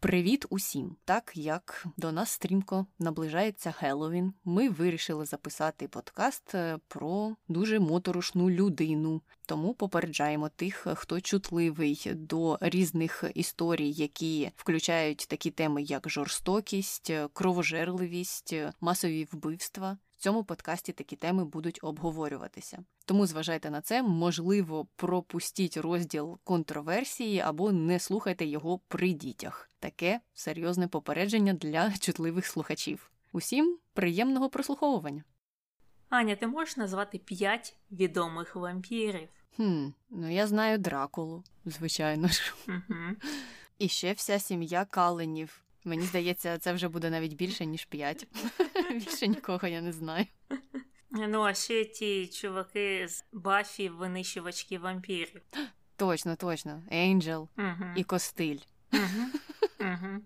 Привіт усім! Так як до нас стрімко наближається Геловін, ми вирішили записати подкаст е, про дуже моторошну людину. Тому попереджаємо тих, хто чутливий до різних історій, які включають такі теми, як жорстокість, кровожерливість, масові вбивства. В цьому подкасті такі теми будуть обговорюватися. Тому зважайте на це, можливо, пропустіть розділ контроверсії або не слухайте його при дітях. Таке серйозне попередження для чутливих слухачів. Усім приємного прослуховування. Аня, ти можеш назвати п'ять відомих вампірів? Хм, ну я знаю Дракулу, звичайно ж. Угу. І ще вся сім'я Каленів. Мені здається, це вже буде навіть більше, ніж п'ять. Більше нікого я не знаю. Ну, а ще ті чуваки з Бафі, винищувачки вампірів. Точно, точно. Енджел Угу. і Костиль. Угу.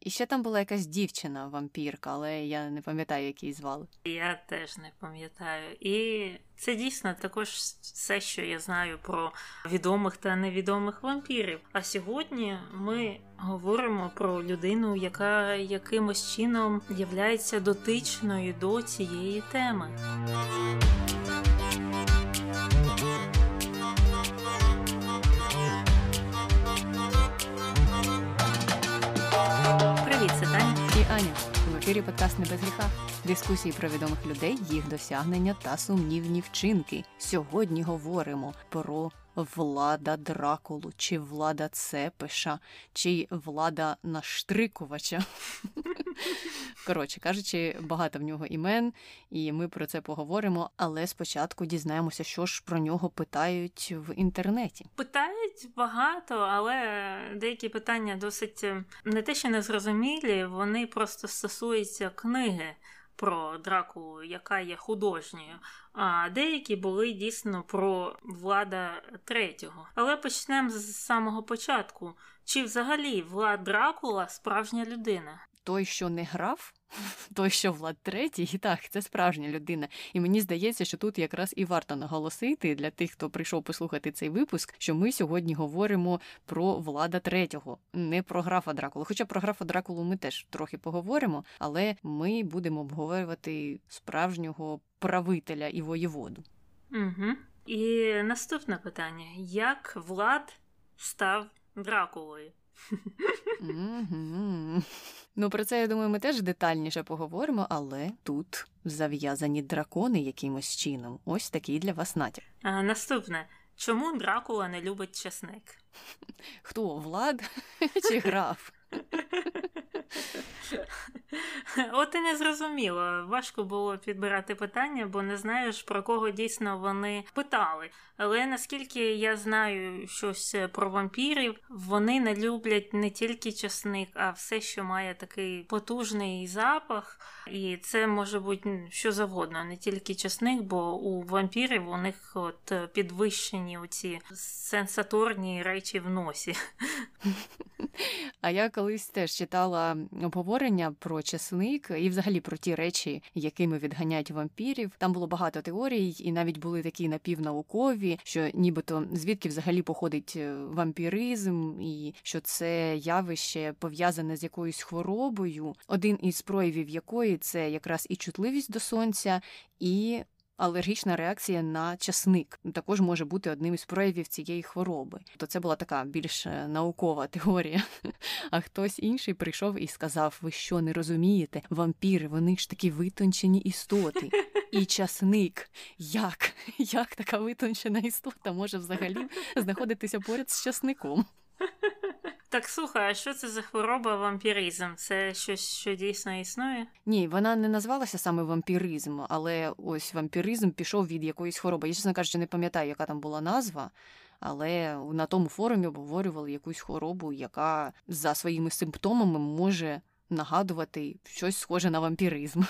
І ще там була якась дівчина вампірка, але я не пам'ятаю, як її звали. Я теж не пам'ятаю. І це дійсно також все, що я знаю про відомих та невідомих вампірів. А сьогодні ми говоримо про людину, яка якимось чином являється дотичною до цієї теми. Ефірі подкаст не без гріха. Дискусії про відомих людей, їх досягнення та сумнівні вчинки. Сьогодні говоримо про влада Дракулу, чи влада Цепиша, чи влада Наштрикувача. Коротше кажучи, багато в нього імен, і ми про це поговоримо. Але спочатку дізнаємося, що ж про нього питають в інтернеті. Питають багато, але деякі питання досить е, не те, що незрозумілі, вони просто стосуються книги. Про Дракулу, яка є художньою, а деякі були дійсно про влада третього. Але почнемо з самого початку. Чи взагалі Влад Дракула справжня людина? Той, що не грав, той, що Влад третій, і так, це справжня людина. І мені здається, що тут якраз і варто наголосити для тих, хто прийшов послухати цей випуск, що ми сьогодні говоримо про Влада третього, не про графа Дракулу. Хоча про графа Дракулу ми теж трохи поговоримо, але ми будемо обговорювати справжнього правителя і воєводу. Угу. І наступне питання: як Влад став Дракулою? Ну, про це, я думаю, ми теж детальніше поговоримо, але тут зав'язані дракони якимось чином. Ось такий для вас натяк. А, наступне. Чому Дракула не любить часник? Хто Влад чи граф? От і не зрозуміло. Важко було підбирати питання, бо не знаєш, про кого дійсно вони питали. Але наскільки я знаю щось про вампірів, вони не люблять не тільки часник, а все, що має такий потужний запах. І це може бути що завгодно, не тільки часник, бо у вампірів у них от підвищені оці сенсаторні речі в носі. А я колись теж читала обговорення про чесник і взагалі про ті речі, якими відганяють вампірів. Там було багато теорій, і навіть були такі напівнаукові, що нібито звідки взагалі походить е, вампіризм, і що це явище пов'язане з якоюсь хворобою, один із проявів якої це якраз і чутливість до сонця, і алергічна реакція на часник також може бути одним із проявів цієї хвороби. То це була така більш е, наукова теорія. А хтось інший прийшов і сказав: Ви що не розумієте? Вампіри, вони ж такі витончені істоти. І часник. Як? Як така витончена істота може взагалі знаходитися поряд з часником? Так слухай, а що це за хвороба вампіризм? Це щось, що дійсно існує? Ні, вона не назвалася саме вампіризм, але ось вампіризм пішов від якоїсь хвороби. Я, чесно кажучи, не пам'ятаю, яка там була назва, але на тому форумі обговорювали якусь хворобу, яка за своїми симптомами може нагадувати щось схоже на вампіризм.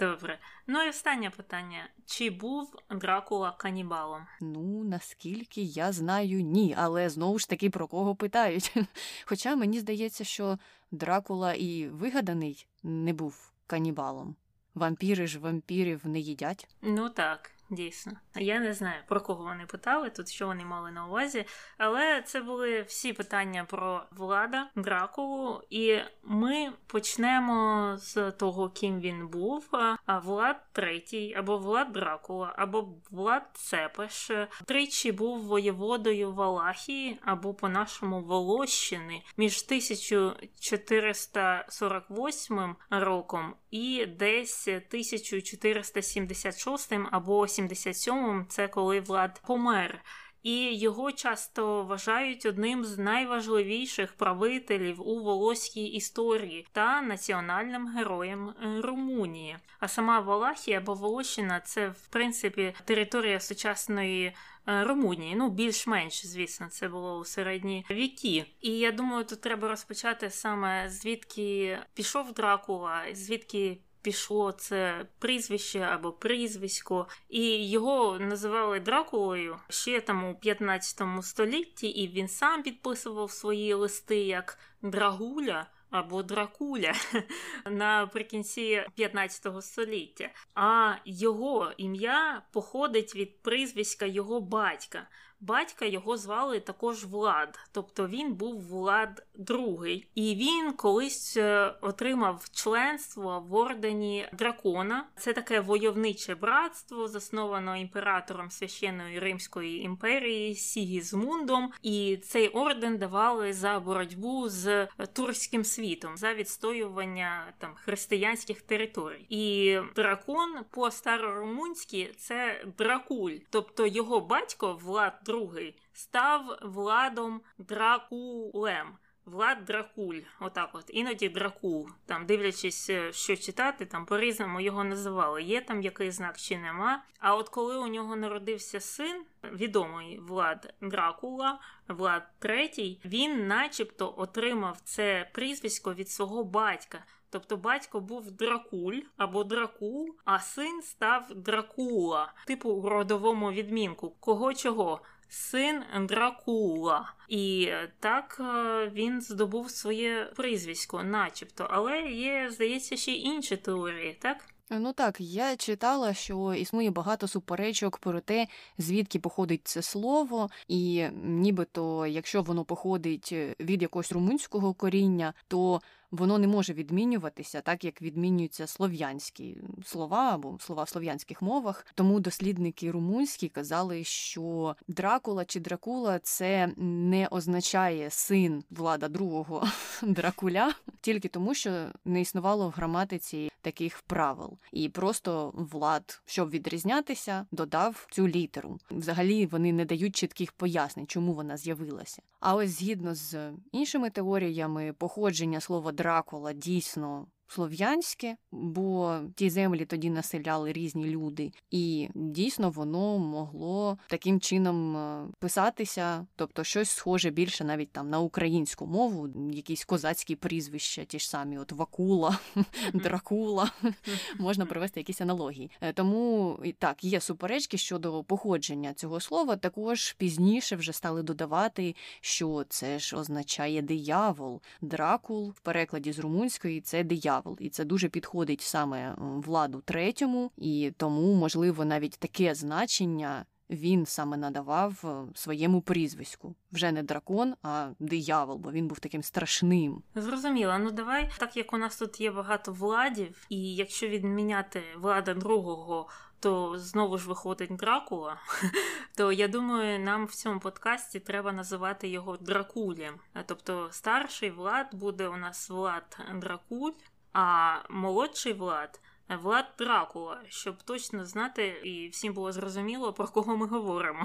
Добре. Ну і останнє питання: чи був Дракула канібалом? Ну, наскільки я знаю, ні, але знову ж таки про кого питають. Хоча мені здається, що Дракула і вигаданий не був канібалом. Вампіри ж вампірів не їдять. Ну так, дійсно. Я не знаю, про кого вони питали, тут що вони мали на увазі, але це були всі питання про влада Дракулу, і ми почнемо з того, ким він був. А Влад Третій, або Влад Дракула, або Влад Цепеш. Тричі був воєводою Валахії, або по-нашому Волощини між 1448 роком і десь 1476 або 77 це коли Влад помер. І його часто вважають одним з найважливіших правителів у волоській історії та національним героєм е, Румунії. А сама Валахія або Волощина це в принципі територія сучасної. Е, Румунії, ну більш-менш, звісно, це було у середні віки. І я думаю, тут треба розпочати саме звідки пішов Дракула, звідки пішло це прізвище або прізвисько, і його називали Дракулою ще там у 15 столітті, і він сам підписував свої листи як Драгуля. Або Дракуля наприкінці 15 століття, а його ім'я походить від прізвиська його батька. Батька його звали також Влад, тобто він був Влад II. І він колись е, отримав членство в ордені дракона. Це таке войовниче братство, засновано імператором священної Римської імперії Сігізмундом. І цей орден давали за боротьбу з турським світом, за відстоювання там християнських територій. І дракон по старорумунськи це дракуль, тобто його батько Влад II став владом дракулем. Влад Дракуль, отак от, іноді Дракул. Там, дивлячись, е, що читати, там по-різному його називали. Є там який знак чи нема. А от коли у нього народився син, відомий Влад Дракула, Влад Третій, він начебто отримав це прізвисько від свого батька. Тобто батько був дракуль або дракул, а син став дракула, типу у родовому відмінку. Кого чого? Син Дракула. І так е, він здобув своє прізвисько, начебто. Але є, здається, ще інші теорії, так? Ну так, я читала, що існує багато суперечок про те, звідки походить це слово, і нібито, якщо воно походить від якогось румунського коріння, то воно не може відмінюватися так, як відмінюються слов'янські слова або слова в слов'янських мовах. Тому дослідники румунські казали, що Дракула чи Дракула це не означає син влада другого дракуля, тільки тому, що не існувало в граматиці таких правил, і просто влад, щоб відрізнятися, додав цю літеру. Взагалі вони не дають чітких пояснень, чому вона з'явилася. А ось згідно з іншими теоріями, походження слова Дракула дійсно слов'янське, бо ті землі тоді населяли різні люди, і дійсно воно могло таким чином е, писатися, тобто щось схоже більше навіть там на українську мову, якісь козацькі прізвища, ті ж самі, от Вакула, Дракула, можна провести якісь аналогії. Е, тому так, є суперечки щодо походження цього слова. Також пізніше вже стали додавати, що це ж означає диявол. Дракул в перекладі з румунської це диявол диявол, і це дуже підходить саме владу третьому, і тому, можливо, навіть таке значення. Він саме надавав е, своєму прізвиську вже не дракон, а диявол, бо він був таким страшним. Зрозуміло. Ну давай, так як у нас тут є багато владів, і якщо відміняти влада другого, то знову ж виходить Дракула, то я думаю, нам в цьому подкасті треба називати його Дракулем. Тобто старший влад буде у нас влад Дракуль, а молодший влад. Влад Дракула, щоб точно знати і всім було зрозуміло, про кого ми говоримо.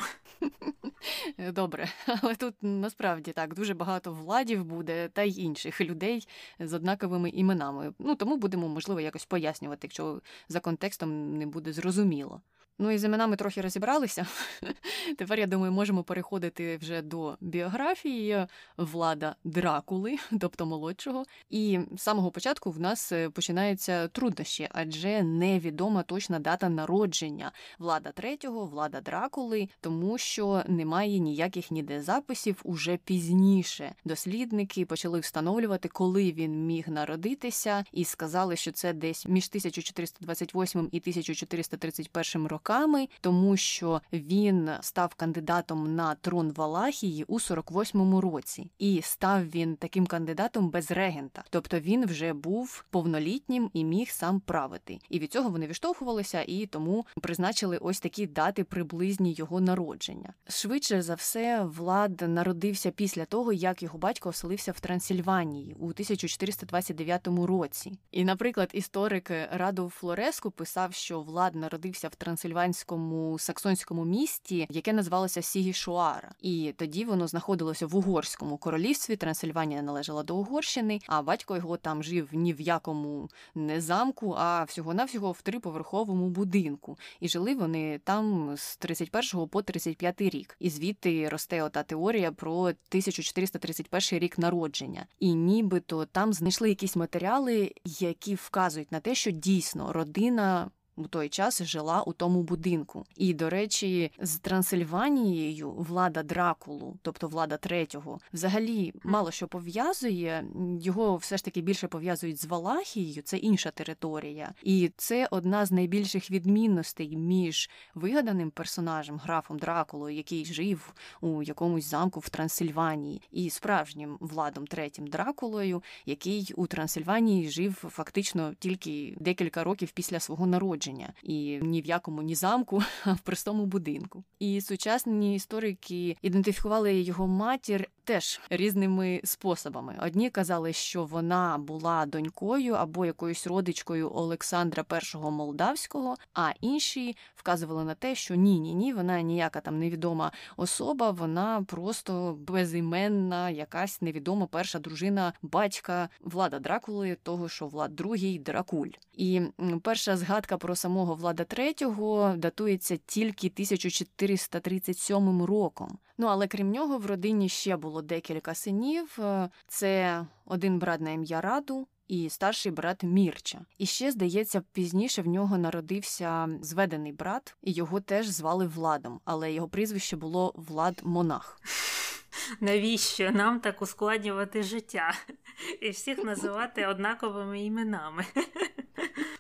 Добре, але тут насправді так дуже багато владів буде та й інших людей з однаковими іменами. Ну тому будемо, можливо, якось пояснювати, якщо за контекстом не буде зрозуміло. Ну і з іменами трохи розібралися. Тепер, я думаю, можемо переходити вже до біографії влада Дракули, тобто молодшого. І з самого початку в нас е, починаються труднощі, адже невідома точна дата народження влада третього, влада Дракули, тому що немає ніяких ніде записів уже пізніше. Дослідники почали встановлювати, коли він міг народитися, і сказали, що це десь між 1428 і 1431 роками дочками, тому що він став кандидатом на трон Валахії у 48-му році, і став він таким кандидатом без регента, тобто він вже був повнолітнім і міг сам правити. І від цього вони відштовхувалися і тому призначили ось такі дати приблизні його народження. Швидше за все, влад народився після того, як його батько оселився в Трансильванії у 1429 році. І, наприклад, історик Радов Флореску писав, що влад народився в трансильванському саксонському місті, яке називалося Сігішуара, і тоді воно знаходилося в угорському королівстві. Трансильванія належала до Угорщини, а батько його там жив ні в якому не замку, а всього-навсього в триповерховому будинку. І жили вони там з 31 по 35 рік. І звідти росте ота теорія про 1431 рік народження. І нібито там знайшли якісь матеріали, які вказують на те, що дійсно родина у той час жила у тому будинку. І, до речі, з Трансильванією влада Дракулу, тобто влада третього, взагалі мало що пов'язує. Його все ж таки більше пов'язують з Валахією, це інша територія. І це одна з найбільших відмінностей між вигаданим персонажем, графом Дракулою, який жив у якомусь замку в Трансильванії, і справжнім владом третім Дракулою, який у Трансильванії жив фактично тільки декілька років після свого народження народження, і ні в якому ні замку, а в простому будинку. І сучасні історики ідентифікували його матір теж різними способами. Одні казали, що вона була донькою або якоюсь родичкою Олександра І Молдавського, а інші вказували на те, що ні, ні, ні, вона ніяка там невідома особа, вона просто безіменна, якась невідома перша дружина батька влада Дракули, того що Влад другий Дракуль. І перша згадка про самого Влада III датується тільки 1437 роком. Ну але крім нього, в родині ще було декілька синів. Е, це один брат на ім'я Раду. І старший брат Мірча. І ще, здається, пізніше в нього народився зведений брат, і його теж звали Владом, але його прізвище було Влад Монах. Навіщо нам так ускладнювати життя і всіх називати однаковими іменами?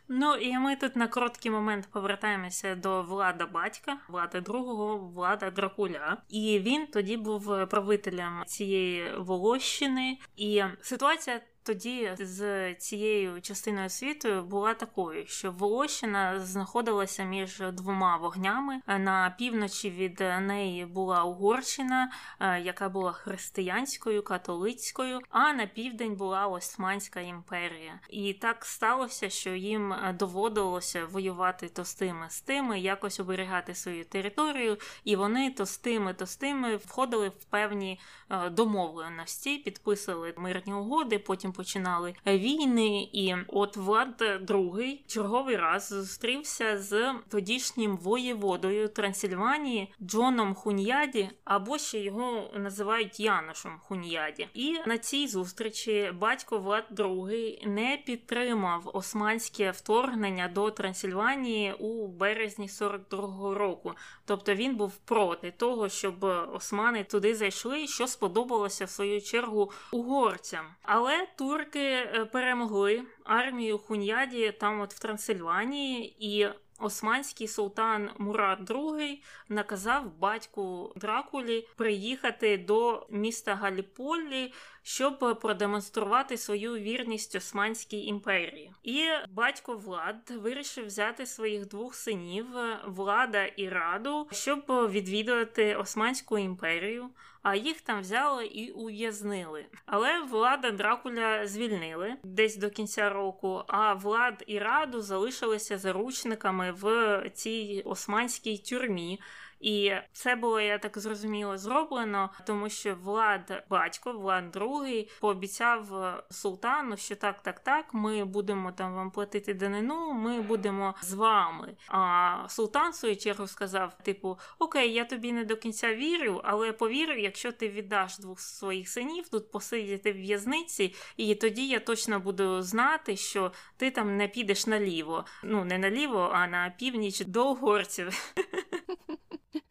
Ну і ми тут на короткий момент повертаємося до влада батька, влада другого, влада Дракуля. І він тоді був правителем цієї Волощини, і ситуація тоді з цією частиною світу була такою, що Волощина знаходилася між двома вогнями. На півночі від неї була Угорщина, е, яка була християнською, католицькою, а на південь була Османська імперія. І так сталося, що їм доводилося воювати то з тими, з тими, якось оберігати свою територію, і вони то з тими, то з тими входили в певні е, домовленості, підписували мирні угоди. Потім починали війни, і от Влад II черговий раз зустрівся з тодішнім воєводою Трансильванії Джоном Хуньяді, або ще його називають Яношем Хуньяді. І на цій зустрічі батько Влад II не підтримав османське вторгнення до Трансильванії у березні 42-го року. Тобто він був проти того, щоб османи туди зайшли, що сподобалося в свою чергу угорцям. Але турки е, перемогли армію Хуньяді там, от в Трансильванії, і османський султан Мурат II наказав батьку Дракулі приїхати до міста Галіполі, щоб продемонструвати свою вірність Османській імперії. І батько Влад вирішив взяти своїх двох синів Влада і Раду, щоб відвідувати Османську імперію а їх там взяли і ув'язнили. Але влада Дракуля звільнили десь до кінця року. А влад і раду залишилися заручниками в цій османській тюрмі. І це було, я так зрозуміло, зроблено, тому що влад, батько, влад другий, пообіцяв е, султану, що так, так, так, ми будемо там вам платити данину, ми будемо з вами. А султан в свою чергу сказав: типу, окей, я тобі не до кінця вірю, але повірю, якщо ти віддаш двох своїх синів, тут посидіти в в'язниці, і тоді я точно буду знати, що ти там не підеш наліво. Ну не наліво, а на північ до угорців.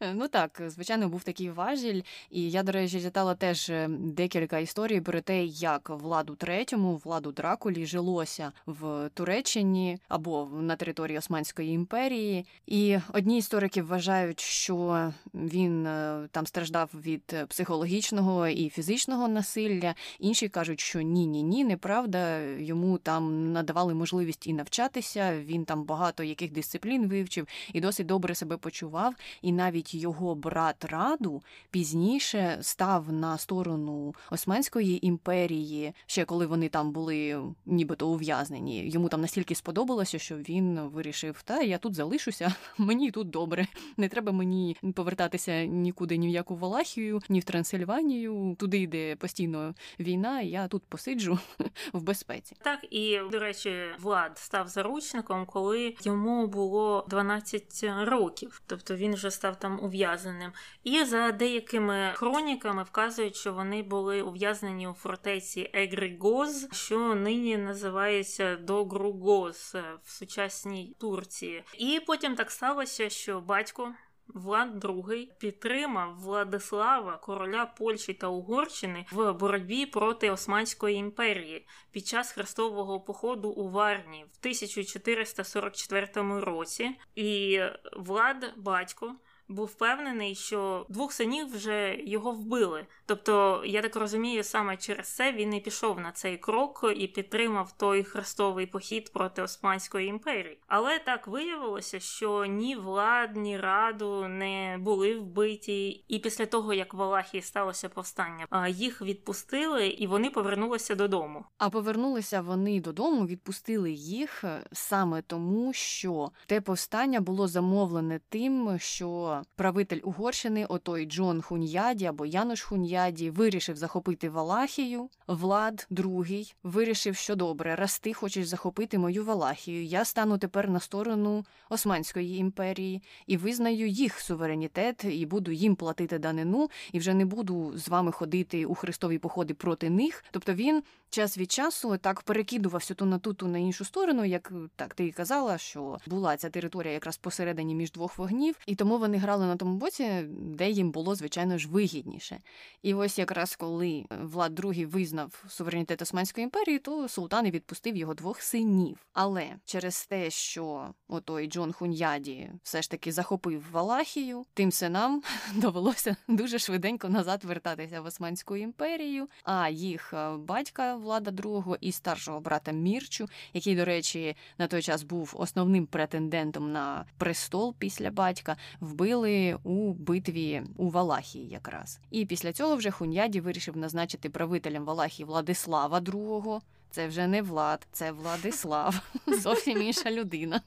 Е, ну так, звичайно, був такий важіль, і я, до речі, читала теж е, декілька історій про те, як владу третьому, владу Дракулі жилося в Туреччині або на території Османської імперії. І одні історики вважають, що він е, там страждав від психологічного і фізичного насилля. Інші кажуть, що ні, ні, ні, неправда. Йому там надавали можливість і навчатися. Він там багато яких дисциплін вивчив і досить добре себе почував. І навіть його брат Раду пізніше став на сторону Османської імперії, ще коли вони там були нібито ув'язнені. Йому там настільки сподобалося, що він вирішив: та я тут залишуся, мені тут добре. Не треба мені повертатися нікуди, ні в яку Валахію, ні в Трансильванію, туди, де постійно війна. Я тут посиджу в безпеці. Так і до речі, влад став заручником, коли йому було 12 років, тобто він вже став там ув'язненим. І за деякими хроніками вказують, що вони були ув'язнені у фортеці Егригоз, що нині називається Догругоз в сучасній Турції. І потім так сталося, що батько. Влад II підтримав Владислава, короля Польщі та Угорщини в боротьбі проти Османської імперії під час хрестового походу у Варні в 1444 році. І Влад, батько, був впевнений, що двох синів вже його вбили. Тобто, я так розумію, саме через це він і пішов на цей крок і підтримав той хрестовий похід проти Османської імперії. Але так виявилося, що ні влад, ні раду не були вбиті, і після того як в Алахії сталося повстання, їх відпустили і вони повернулися додому. А повернулися вони додому, відпустили їх саме тому, що те повстання було замовлене тим, що правитель Угорщини, отой Джон Хуньяді або Януш Хуньяді, вирішив захопити Валахію. Влад другий вирішив, що добре, раз ти хочеш захопити мою Валахію. Я стану тепер на сторону Османської імперії і визнаю їх суверенітет, і буду їм платити данину, і вже не буду з вами ходити у хрестові походи проти них. Тобто він час від часу так перекидувався ту на ту, ту на іншу сторону, як так ти і казала, що була ця територія якраз посередині між двох вогнів, і тому вони грали на тому боці, де їм було звичайно ж вигідніше. І ось якраз коли Влад II визнав суверенітет Османської імперії, то султан і відпустив його двох синів. Але через те, що отой Джон Хуньяді все ж таки захопив Валахію, тим синам довелося дуже швиденько назад вертатися в Османську імперію. А їх е, батька Влада II і старшого брата Мірчу, який, до речі, на той час був основним претендентом на престол після батька, вбили у битві у Валахії якраз. І після цього вже Хуньяді вирішив назначити правителем Валахії Владислава II. Це вже не Влад, це Владислав, зовсім інша людина.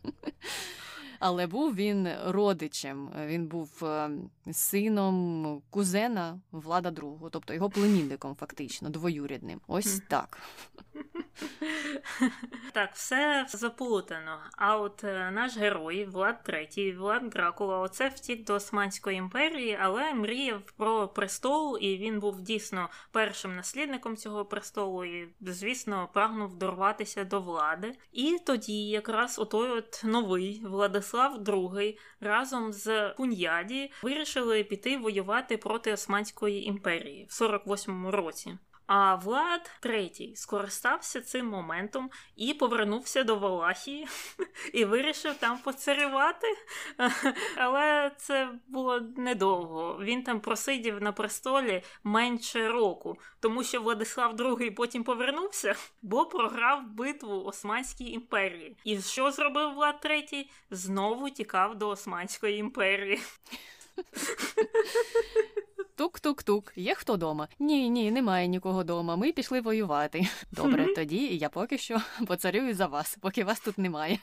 Але був він родичем, він був е, сином кузена Влада II, тобто його племінником, фактично, двоюрідним. Ось так. Так, все заплутано. А от е, наш герой, Влад Третій, Влад Дракула, оце втік до Османської імперії, але мріяв про престол, і він був дійсно першим наслідником цього престолу, і, звісно, прагнув дорватися до влади. І тоді, якраз отой от новий Владислав II разом з Пуньяді вирішили піти воювати проти Османської імперії в 48-му році. А Влад третій скористався цим моментом і повернувся до Валахії і вирішив там поцарювати. Але це було недовго. Він там просидів на престолі менше року, тому що Владислав II потім повернувся, бо програв битву Османській імперії. І що зробив Влад третій? Знову тікав до Османської імперії. Тук-тук-тук, є хто дома? Ні, ні, немає нікого дома. Ми пішли воювати. Добре, тоді я поки що поцарюю за вас, поки вас тут немає.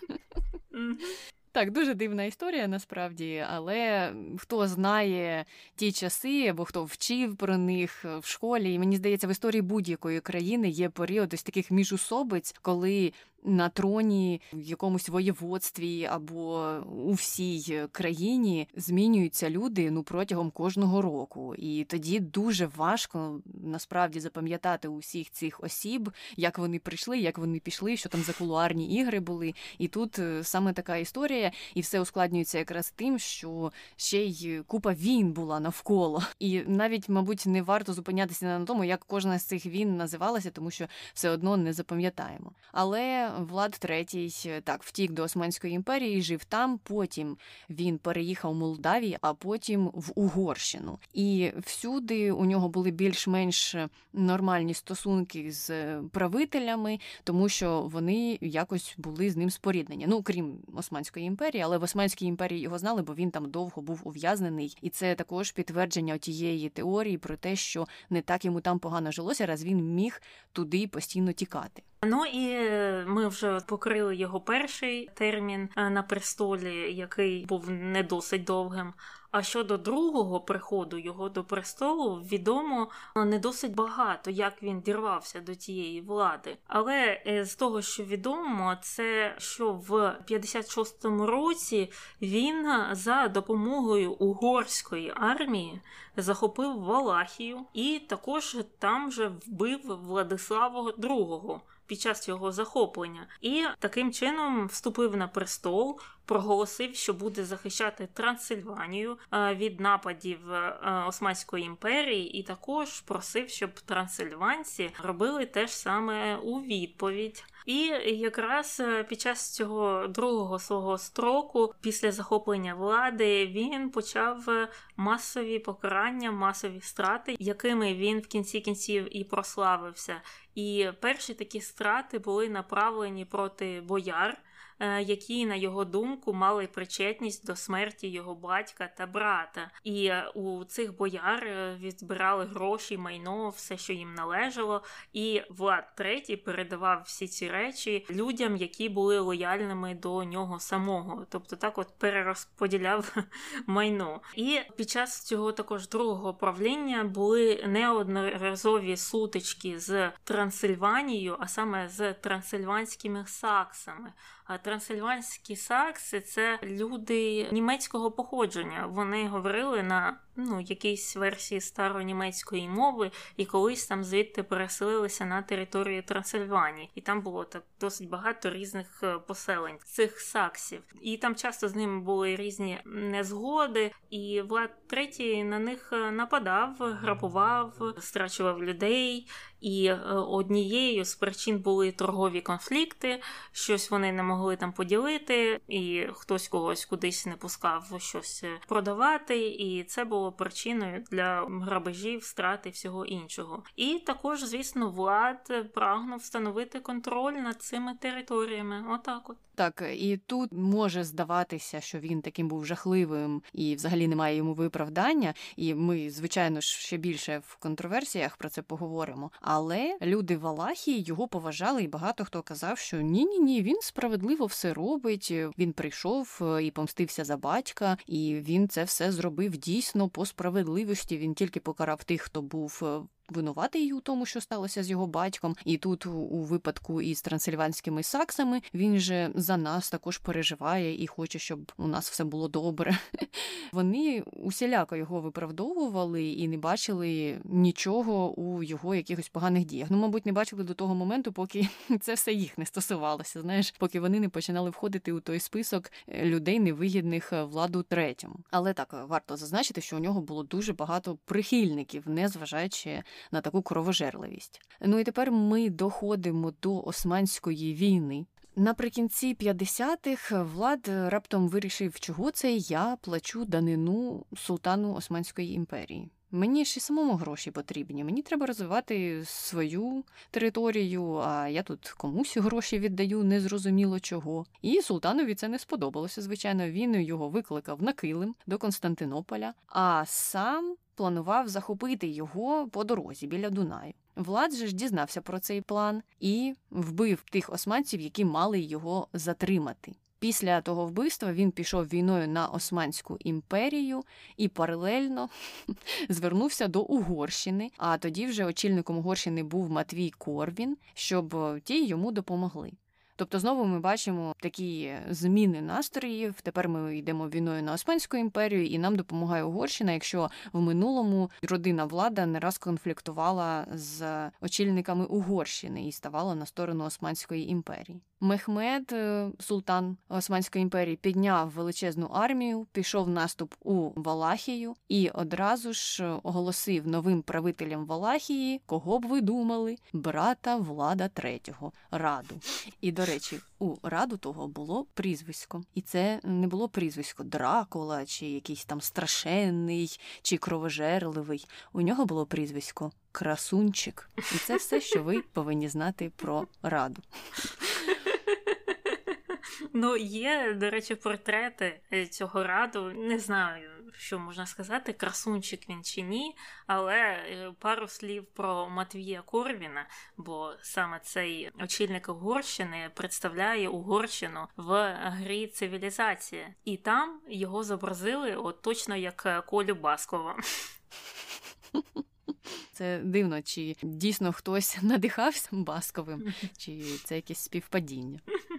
Так, дуже дивна історія насправді, але хто знає ті часи, або хто вчив про них в школі, і мені здається, в історії будь-якої країни є період ось таких міжусобиць, коли на троні в якомусь воєводстві або у всій країні змінюються люди ну протягом кожного року, і тоді дуже важко насправді запам'ятати усіх цих осіб, як вони прийшли, як вони пішли, що там за кулуарні ігри були. І тут е, саме така історія, і все ускладнюється якраз тим, що ще й купа війн була навколо, і навіть, мабуть, не варто зупинятися на тому, як кожна з цих війн називалася, тому що все одно не запам'ятаємо. Але Влад третій так втік до Османської імперії, жив там. Потім він переїхав в Молдавію, а потім в Угорщину. І всюди у нього були більш-менш нормальні стосунки з правителями, тому що вони якось були з ним споріднені. Ну крім Османської імперії, але в Османській імперії його знали, бо він там довго був ув'язнений, і це також підтвердження тієї теорії про те, що не так йому там погано жилося, раз він міг туди постійно тікати. Ну і е, ми вже покрили його перший термін е, на престолі, який був не досить довгим. А щодо другого приходу його до престолу, відомо не досить багато, як він дірвався до тієї влади. Але е, з того, що відомо, це що в 56-му році він за допомогою угорської армії захопив Валахію і також там же вбив Владислава II під час його захоплення, і таким чином вступив на престол. Проголосив, що буде захищати Трансильванію е, від нападів е, Османської імперії, і також просив, щоб трансильванці робили те ж саме у відповідь. І якраз е, під час цього другого свого строку, після захоплення влади, він почав масові покарання, масові страти, якими він в кінці кінців і прославився. І перші такі страти були направлені проти бояр. Е, які, на його думку, мали причетність до смерті його батька та брата. І е, у цих бояр е, відбирали гроші, майно, все, що їм належало. І Влад III передавав всі ці речі людям, які були лояльними до нього самого. Тобто так от перерозподіляв майно. І під час цього також другого правління були неодноразові сутички з Трансильванією, а саме з трансильванськими саксами. Трансильванські сакси це люди німецького походження. Вони говорили на ну, якійсь версії старонімецької мови, і колись там звідти переселилися на територію Трансильванії. І там було так досить багато різних е, поселень цих саксів. І там часто з ними були різні незгоди, і Влад третій на них е, нападав, грабував, страчував людей. І е, однією з причин були торгові конфлікти, щось вони не могли там поділити, і хтось когось кудись не пускав щось продавати. І це було причиною для грабежів, страти всього іншого. І також, звісно, влад прагнув встановити контроль над цими територіями. Отак, от. Так, і тут може здаватися, що він таким був жахливим і взагалі немає йому виправдання. І ми, звичайно ж, ще більше в контроверсіях про це поговоримо. Але люди в Алахії його поважали, і багато хто казав, що ні, ні, ні, він справедливо все робить. Він прийшов е, і помстився за батька, і він це все зробив дійсно по справедливості. Він тільки покарав тих, хто був е, винуватий у тому, що сталося з його батьком, і тут у випадку із трансильванськими саксами він же за нас також переживає і хоче, щоб у нас все було добре. Вони усіляко його виправдовували і не бачили нічого у його якихось поганих діях. Ну, мабуть, не бачили до того моменту, поки це все їх не стосувалося. Знаєш, поки вони не починали входити у той список е, людей, невигідних е, владу третьому. Але так варто зазначити, що у нього було дуже багато прихильників, незважаючи на таку кровожерливість. Ну і тепер ми доходимо до Османської війни. Наприкінці 50-х влад раптом вирішив, чого це я плачу данину султану Османської імперії. Мені ж і самому гроші потрібні. Мені треба розвивати свою територію, а я тут комусь гроші віддаю, незрозуміло чого. І султанові це не сподобалося. Звичайно, він його викликав на килим до Константинополя, а сам планував захопити його по дорозі біля Дунаю. Влад же ж дізнався про цей план і вбив тих османців, які мали його затримати. Після того вбивства він пішов війною на Османську імперію і паралельно звернувся до Угорщини. А тоді вже очільником Угорщини був Матвій Корвін, щоб ті йому допомогли. Тобто, знову ми бачимо такі зміни настроїв. Тепер ми йдемо війною на Османську імперію, і нам допомагає Угорщина, якщо в минулому родина влада не раз конфліктувала з очільниками Угорщини і ставала на сторону Османської імперії. Мехмед, е, султан Османської імперії, підняв величезну армію, пішов наступ у Валахію і одразу ж оголосив новим правителям Валахії, кого б ви думали, брата Влада III, раду. І до речі, у раду того було прізвисько, і це не було прізвисько Дракула, чи якийсь там страшенний, чи кровожерливий. У нього було прізвисько Красунчик. І це все, що ви повинні знати про раду. Ну, є, до речі, портрети е, цього раду. Не знаю, що можна сказати, красунчик він чи ні, але е, пару слів про Матвія Корвіна, бо саме цей очільник Угорщини представляє Угорщину в грі цивілізація, і там його зобразили от точно як е, Колю Баскова. Це дивно, чи дійсно хтось надихався Басковим, чи це якесь співпадіння.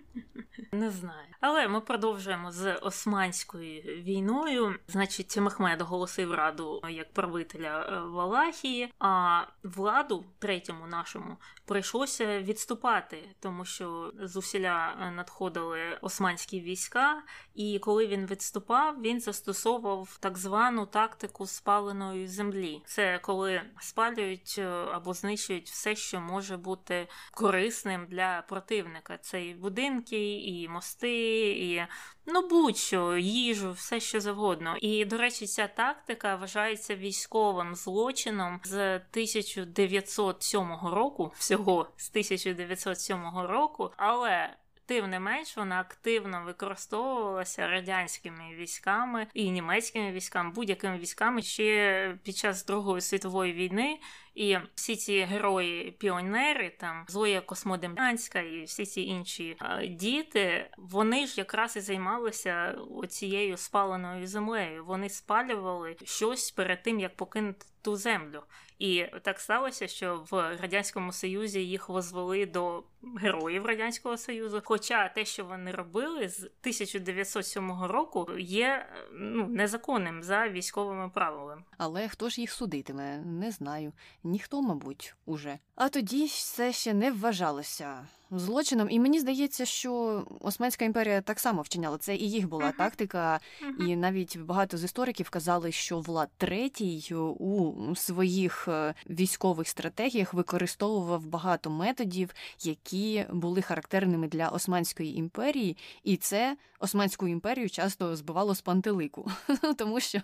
Не знаю. Але ми продовжуємо з Османською війною. Значить, Мехмед оголосив раду як правителя е, Валахії, а владу третьому нашому прийшлося відступати, тому що зусіля надходили османські війська, і коли він відступав, він застосовував так звану тактику спаленої землі. Це коли спалюють е, або знищують все, що може бути корисним для противника. Це і будинки, і мости, і ну будь-що, їжу, все що завгодно. І до речі, ця тактика вважається військовим злочином з 1907 року, всього з 1907 року, але. Тим не менш, вона активно використовувалася радянськими військами і німецькими військами, будь-якими військами ще під час Другої світової війни. І всі ці герої-піонери, там Зоя Космодем'янська і всі ці інші е, діти, вони ж якраз і займалися цією спаленою землею. Вони спалювали щось перед тим, як покинути ту землю. І так сталося, що в радянському союзі їх возвели до героїв радянського союзу. Хоча те, що вони робили з 1907 року, є ну незаконним за військовими правилами. Але хто ж їх судитиме? Не знаю. Ніхто, мабуть, уже. А тоді все ще не вважалося злочином. І мені здається, що Османська імперія так само вчиняла. Це і їх була uh-huh. тактика, uh-huh. і навіть багато з істориків казали, що Влад третій у своїх е, військових стратегіях використовував багато методів, які були характерними для Османської імперії, і це Османську імперію часто збивало з пантелику, тому що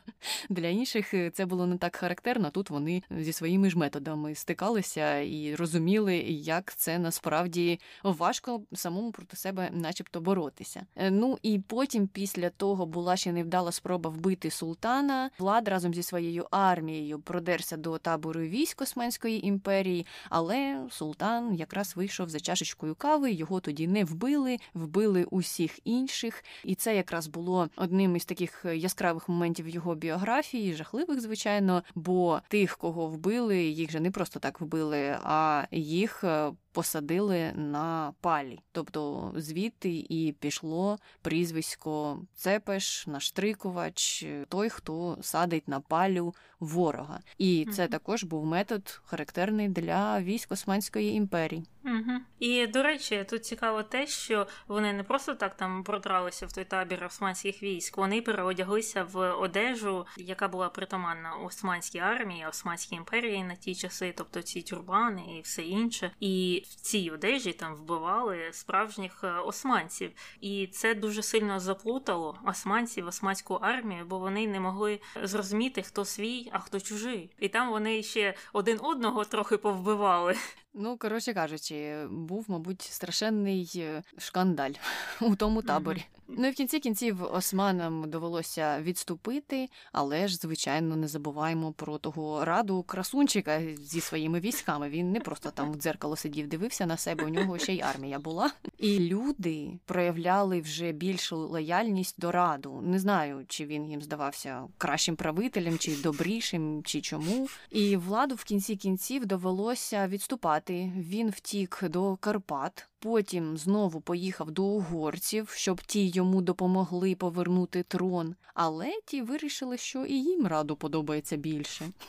для інших е, це було не так характерно. Тут вони зі своїми ж методами стикалися і розуміли, як це насправді важко самому проти себе, начебто, боротися. Е, ну і потім, після того, була ще невдала спроба вбити султана. Влад разом зі своєю армією продерся до табору військ Османської імперії, але султан якраз вийшов за чашечкою кави. Його тоді не вбили, вбили усіх інших. І це якраз було одним із таких яскравих моментів його біографії, жахливих, звичайно. Бо тих, кого вбили, їх же не просто так вбили, а їх е, посадили на палі. Тобто звідти і пішло прізвисько Цепеш, наштрикувач, той, хто садить на палю ворога. І це також був метод характерний для військ Османської імперії. Угу. І до речі, тут цікаво те, що вони не просто так там продралися в той табір османських військ, вони переодяглися в одежу, яка була притаманна Османській армії, Османській імперії на ті часи, тобто ці тюрбани і все інше. І в цій одежі там вбивали справжніх е, османців. І це дуже сильно заплутало османців, османську армію, бо вони не могли зрозуміти, хто свій, а хто чужий. І там вони ще один одного трохи повбивали. Ну, коротше кажучи, був, мабуть, страшенний е, шкандаль у тому таборі. Mm-hmm. Ну і в кінці кінців османам довелося відступити, але ж, звичайно, не забуваємо про того раду красунчика зі своїми військами. Він не просто там в дзеркало сидів, дивився на себе. У нього ще й армія була. І люди проявляли вже більшу лояльність до раду. Не знаю, чи він їм здавався кращим правителем, чи добрішим, чи чому. І владу в кінці кінців довелося відступати. Він втік до Карпат Потім знову поїхав до угорців, щоб ті йому допомогли повернути трон. Але ті вирішили, що і їм раду подобається більше.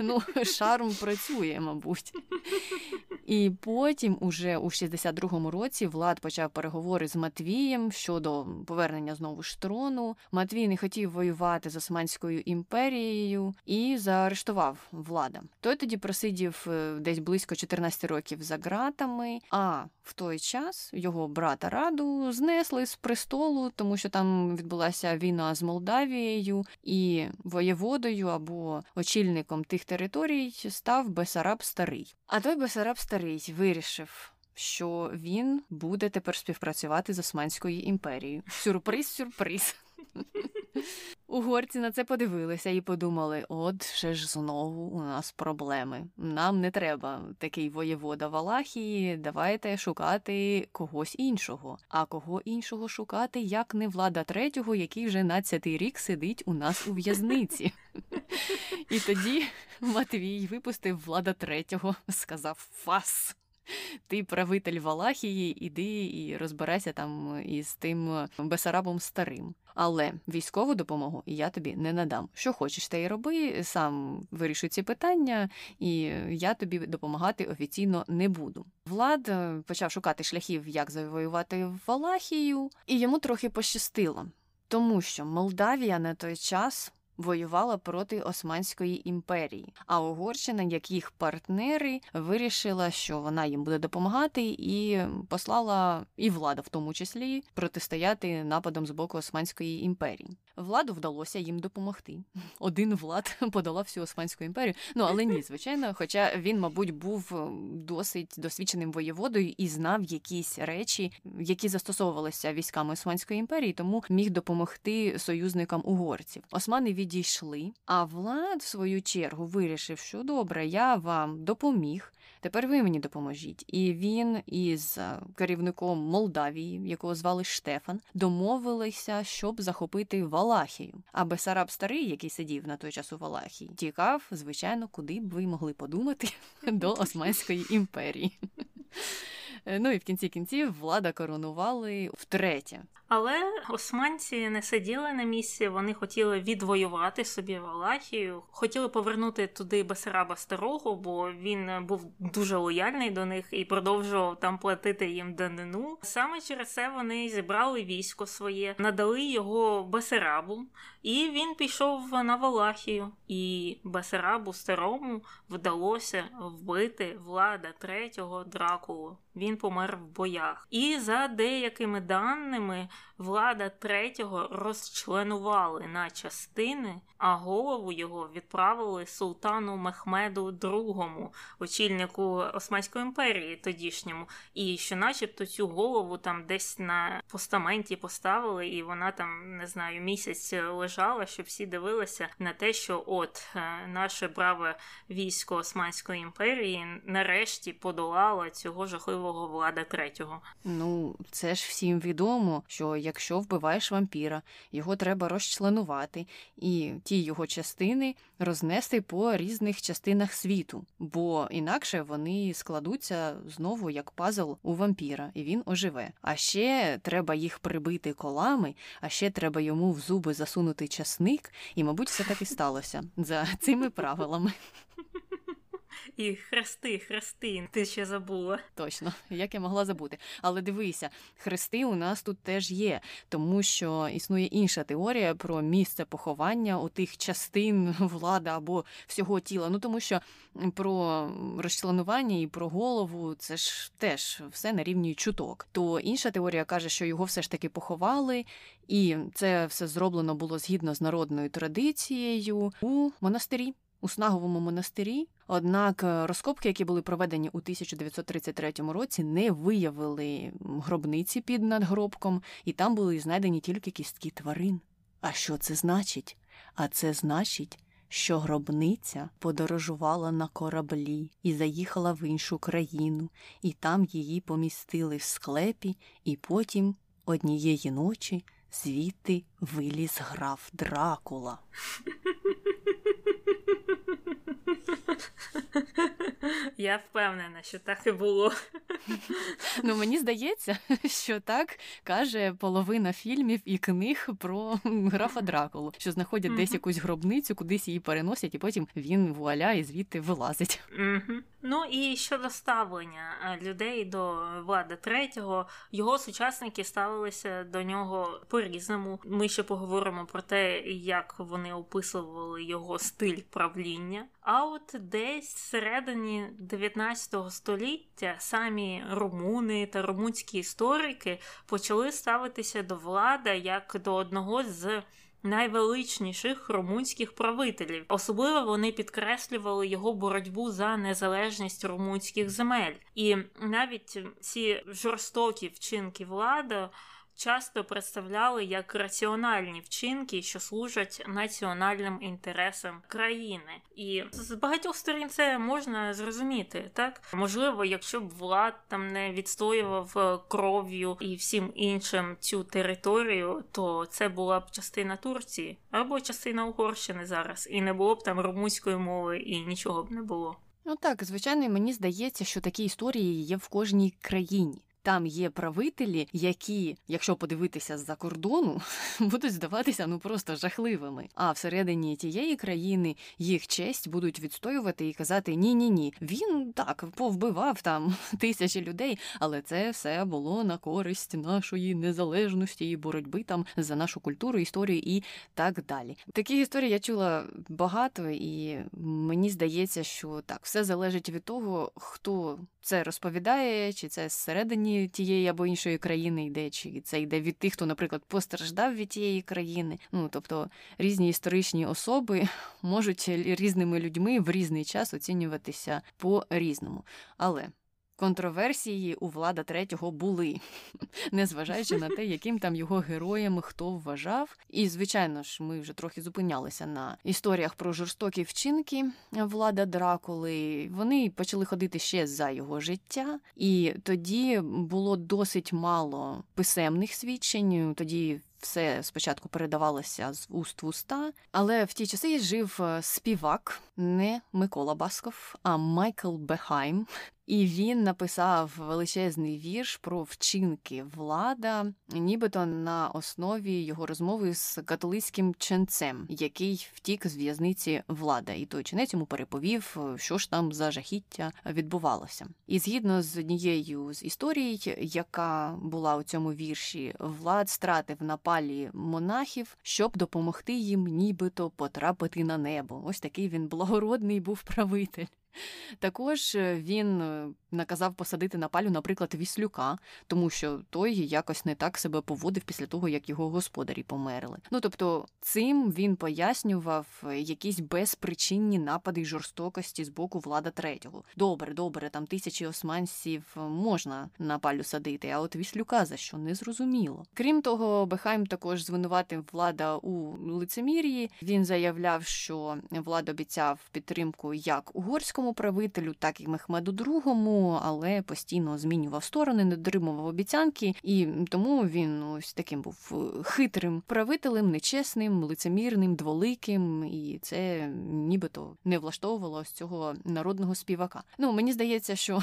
Ну, шарм працює, мабуть. І потім, уже у 62-му році, Влад почав переговори з Матвієм щодо повернення знову ж трону. Матвій не хотів воювати з Османською імперією і заарештував влада. Той тоді просидів е, десь близько 14 років за ґратами. А в той час його брата раду знесли з престолу, тому що там відбулася війна з Молдавією, і воєводою або очільником тих територій став Бесараб Старий. А той Бесараб Старий вирішив. Що він буде тепер співпрацювати з Османською імперією. Сюрприз, сюрприз. Угорці на це подивилися і подумали: от ще ж знову у нас проблеми. Нам не треба такий воєвода Валахії, давайте шукати когось іншого. А кого іншого шукати, як не влада третього, який вже надцятий рік сидить у нас у в'язниці. І тоді Матвій випустив влада третього, сказав Фас. Ти правитель Валахії, іди і розбирайся там із тим Бесарабом старим. Але військову допомогу я тобі не надам. Що хочеш, те й роби, сам вирішуй ці питання, і я тобі допомагати офіційно не буду. Влад е, почав шукати шляхів, як завоювати Валахію, і йому трохи пощастило, тому що Молдавія на той час воювала проти Османської імперії. А Угорщина, як їх партнери, вирішила, що вона їм буде допомагати, і послала і влада, в тому числі, протистояти нападам з боку Османської імперії. Владу вдалося їм допомогти. Один влад подолав всю Османську імперію. Ну але ні, звичайно. Хоча він, мабуть, був досить досвідченим воєводою і знав якісь речі, які застосовувалися військами Османської імперії, тому міг допомогти союзникам угорців. Османи від відійшли, а Влад, в свою чергу, вирішив, що добре, я вам допоміг. Тепер ви мені допоможіть. І він із е, керівником Молдавії, якого звали Штефан, домовилися, щоб захопити Валахію. А Бесараб старий, який сидів на той час у Валахії, тікав, звичайно, куди б ви могли подумати до Османської імперії. Е, ну і в кінці кінців влада коронували втретє. Але османці не сиділи на місці, вони хотіли відвоювати собі Валахію, хотіли повернути туди Басараба старого, бо він був дуже лояльний до них і продовжував там платити їм данину. Саме через це вони зібрали військо своє, надали його Басарабу, і він пішов на Валахію. І Басарабу старому вдалося вбити влада третього Дракулу. Він помер в боях. І за деякими даними влада третього розчленували на частини, а голову його відправили султану Мехмеду II, очільнику Османської імперії тодішньому. І що, начебто, цю голову там десь на постаменті поставили, і вона там не знаю місяць лежала, щоб всі дивилися на те, що от е, наше браве військо Османської імперії нарешті подолало цього жахливого влада третього. Ну це ж всім відомо, що якщо вбиваєш вампіра, його треба розчленувати, і ті його частини рознести по різних частинах світу, бо інакше вони складуться знову як пазл у вампіра, і він оживе. А ще треба їх прибити колами, а ще треба йому в зуби засунути часник, і, мабуть, все так і сталося за цими правилами. І хрести, хрести, ти ще забула. Точно, як я могла забути. Але дивися, хрести у нас тут теж є, тому що існує інша теорія про місце поховання у тих частин влади або всього тіла. Ну тому що про розчленування і про голову це ж теж все на рівні чуток. То інша теорія каже, що його все ж таки поховали, і це все зроблено було згідно з народною традицією у монастирі у Снаговому монастирі. Однак е, розкопки, які були проведені у 1933 році, не виявили гробниці під надгробком, і там були знайдені тільки кістки тварин. А що це значить? А це значить, що гробниця подорожувала на кораблі і заїхала в іншу країну, і там її помістили в склепі, і потім однієї ночі звідти виліз граф Дракула. Я впевнена, що так і було. Ну мені здається, що так каже половина фільмів і книг про графа Дракулу, що знаходять mm-hmm. десь якусь гробницю, кудись її переносять, і потім він вуаля і звідти вилазить. Mm-hmm. Ну і щодо ставлення е, людей до Влада Третього, його сучасники ставилися до нього по-різному. Ми ще поговоримо про те, як вони описували його стиль правління. А от десь всередині 19 століття самі румуни та румунські історики почали ставитися до влада як до одного з найвеличніших румунських правителів. Особливо вони підкреслювали його боротьбу за незалежність румунських земель, і навіть ці жорстокі вчинки влади часто представляли як раціональні вчинки, що служать національним інтересам країни. І з багатьох сторін це можна зрозуміти, так можливо, якщо б влад там не відстоював кров'ю і всім іншим цю територію, то це була б частина Турції або частина Угорщини зараз, і не було б там румунської мови, і нічого б не було. Ну так, звичайно, мені здається, що такі історії є в кожній країні там є правителі, які, якщо подивитися з-за кордону, будуть здаватися ну просто жахливими. А всередині тієї країни їх честь будуть відстоювати і казати Ні, ні, ні. Він так повбивав там тисячі людей, але це все було на користь нашої незалежності і боротьби там за нашу культуру, історію і так далі. Такі історії я чула багато, і мені здається, що так все залежить від того, хто це розповідає, чи це зсередині тієї або іншої країни йде, чи це йде від тих, хто, наприклад, постраждав від тієї країни. Ну тобто різні історичні особи можуть різними людьми в різний час оцінюватися по різному. Але Контроверсії у влада третього були, незважаючи на те, яким там його героєм хто вважав. І, звичайно ж, ми вже трохи зупинялися на історіях про жорстокі вчинки влада Дракули. Вони почали ходити ще за його життя, і тоді було досить мало писемних свідчень. Тоді все спочатку передавалося з уст в уста, але в ті часи жив е, співак, не Микола Басков, а Майкл Бехайм. І він написав величезний вірш про вчинки влада, нібито на основі його розмови з католицьким ченцем, який втік з в'язниці влада, і той ченець йому переповів, що ж там за жахіття відбувалося. І згідно з однією з історій, яка була у цьому вірші, влад стратив на палі монахів, щоб допомогти їм, нібито потрапити на небо. Ось такий він благородний був правитель. Також е, він е, наказав посадити на палю, наприклад, віслюка, тому що той якось не так себе поводив після того, як його господарі померли. Ну тобто, цим він пояснював е, якісь безпричинні напади й жорстокості з боку влада третього. Добре, добре, там тисячі османців можна на палю садити, а от віслюка за що не зрозуміло. Крім того, Бехайм також звинуватив влада у лицемір'ї. Він заявляв, що влада обіцяв підтримку як угорському правителю, так і Мехмеду II, але постійно змінював сторони, не дотримував обіцянки, і тому він ось таким був е, хитрим правителем, нечесним, лицемірним, дволиким, і це нібито не влаштовувало з цього народного співака. Ну мені здається, що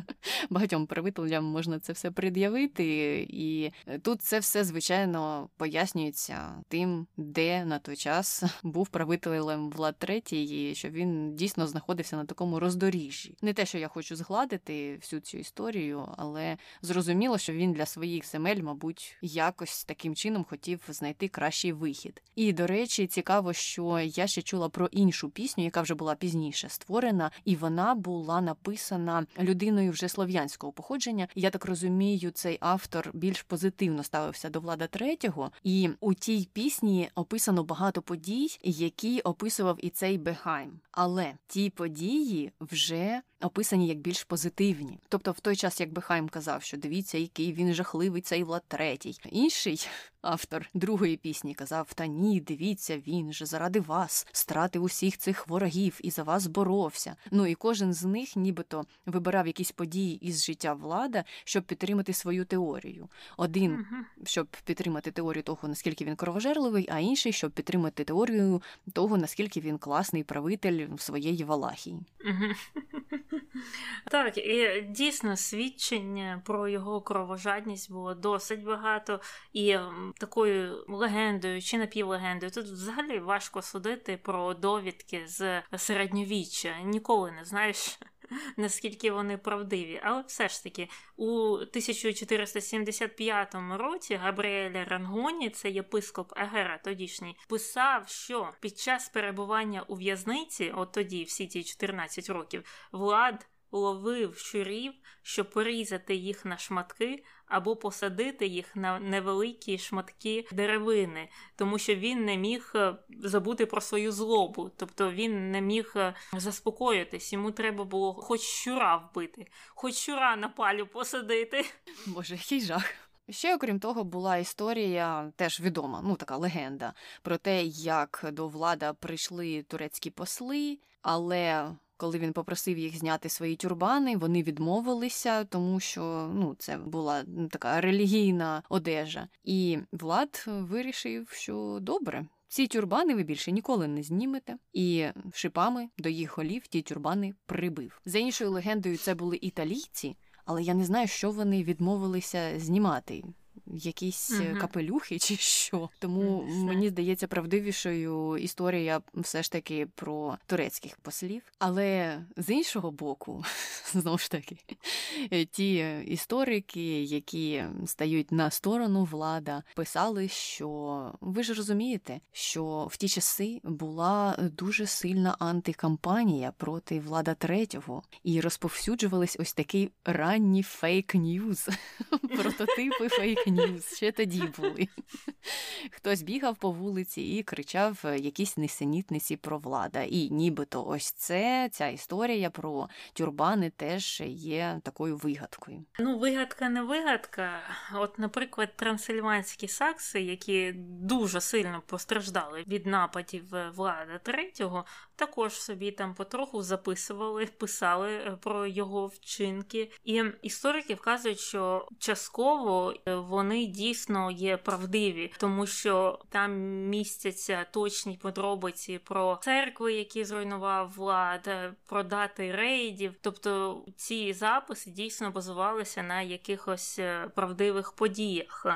багатьом правителям можна це все пред'явити, і тут це все звичайно пояснюється тим, де на той час був правителем Влад III, і що він дійсно знаходився на такому роздоріжжі. Не те, що я хочу згладити всю цю історію, але зрозуміло, що він для своїх земель, мабуть, якось таким чином хотів знайти кращий вихід. І до речі, цікаво, що я ще чула про іншу пісню, яка вже була пізніше створена, і вона була написана людиною вже слов'янського походження. Я так розумію, цей автор більш позитивно ставився до влада третього, і у тій пісні описано багато подій, які описував і цей Бехайм. Але ті події вже описані як більш позитивні. Тобто, в той час, якби Хайм казав, що дивіться, який він жахливий цей Влад третій. Інший автор другої пісні казав: Та ні, дивіться, він же заради вас стратив усіх цих ворогів і за вас боровся. Ну і кожен з них, нібито, вибирав якісь події із життя влада, щоб підтримати свою теорію. Один щоб підтримати теорію того, наскільки він кровожерливий, а інший щоб підтримати теорію того, наскільки він класний правитель своєї Валахії. Так, і дійсно свідчення про його кровожадність було досить багато, і такою легендою чи напівлегендою тут взагалі важко судити про довідки з середньовіччя. Ніколи не знаєш. Наскільки вони правдиві, але все ж таки у 1475 році Габріеля Рангоні, це єпископ Егера, тодішній, писав, що під час перебування у в'язниці, от тоді, всі ті 14 років, влад ловив щурів, щоб порізати їх на шматки або посадити їх на невеликі шматки деревини, тому що він не міг е, забути про свою злобу, тобто він не міг е, заспокоїтись. Йому треба було хоч щура вбити, хоч щура на палю посадити. Боже, який жах. Ще, окрім того, була історія теж відома, ну така легенда про те, як до влада прийшли турецькі посли, але коли він попросив їх зняти свої тюрбани, вони відмовилися, тому що ну це була така релігійна одежа. І Влад вирішив, що добре. Ці тюрбани ви більше ніколи не знімете, і шипами до їх голів ті тюрбани прибив. За іншою легендою, це були італійці, але я не знаю, що вони відмовилися знімати якісь угу. капелюхи чи що. Тому Все. мені здається правдивішою історія все ж таки про турецьких послів. Але з іншого боку, знову ж таки, ті історики, які стають на сторону влада, писали, що ви ж розумієте, що в ті часи була дуже сильна антикампанія проти влада третього, і розповсюджувались ось такі ранні фейк-ньюз, прототипи фейк-ньюз ньюз ще тоді були. Хтось бігав по вулиці і кричав е, якісь несенітниці про влада. І нібито ось це ця історія про тюрбани теж є такою вигадкою. Ну, вигадка не вигадка. От, наприклад, трансильванські сакси, які дуже сильно постраждали від нападів е, влада третього, також собі там потроху записували, писали е, про його вчинки. І історики вказують, що частково вони вони дійсно є правдиві, тому що там містяться точні подробиці про церкви, які зруйнував влад, про дати рейдів. Тобто ці записи дійсно базувалися на якихось е, правдивих подіях.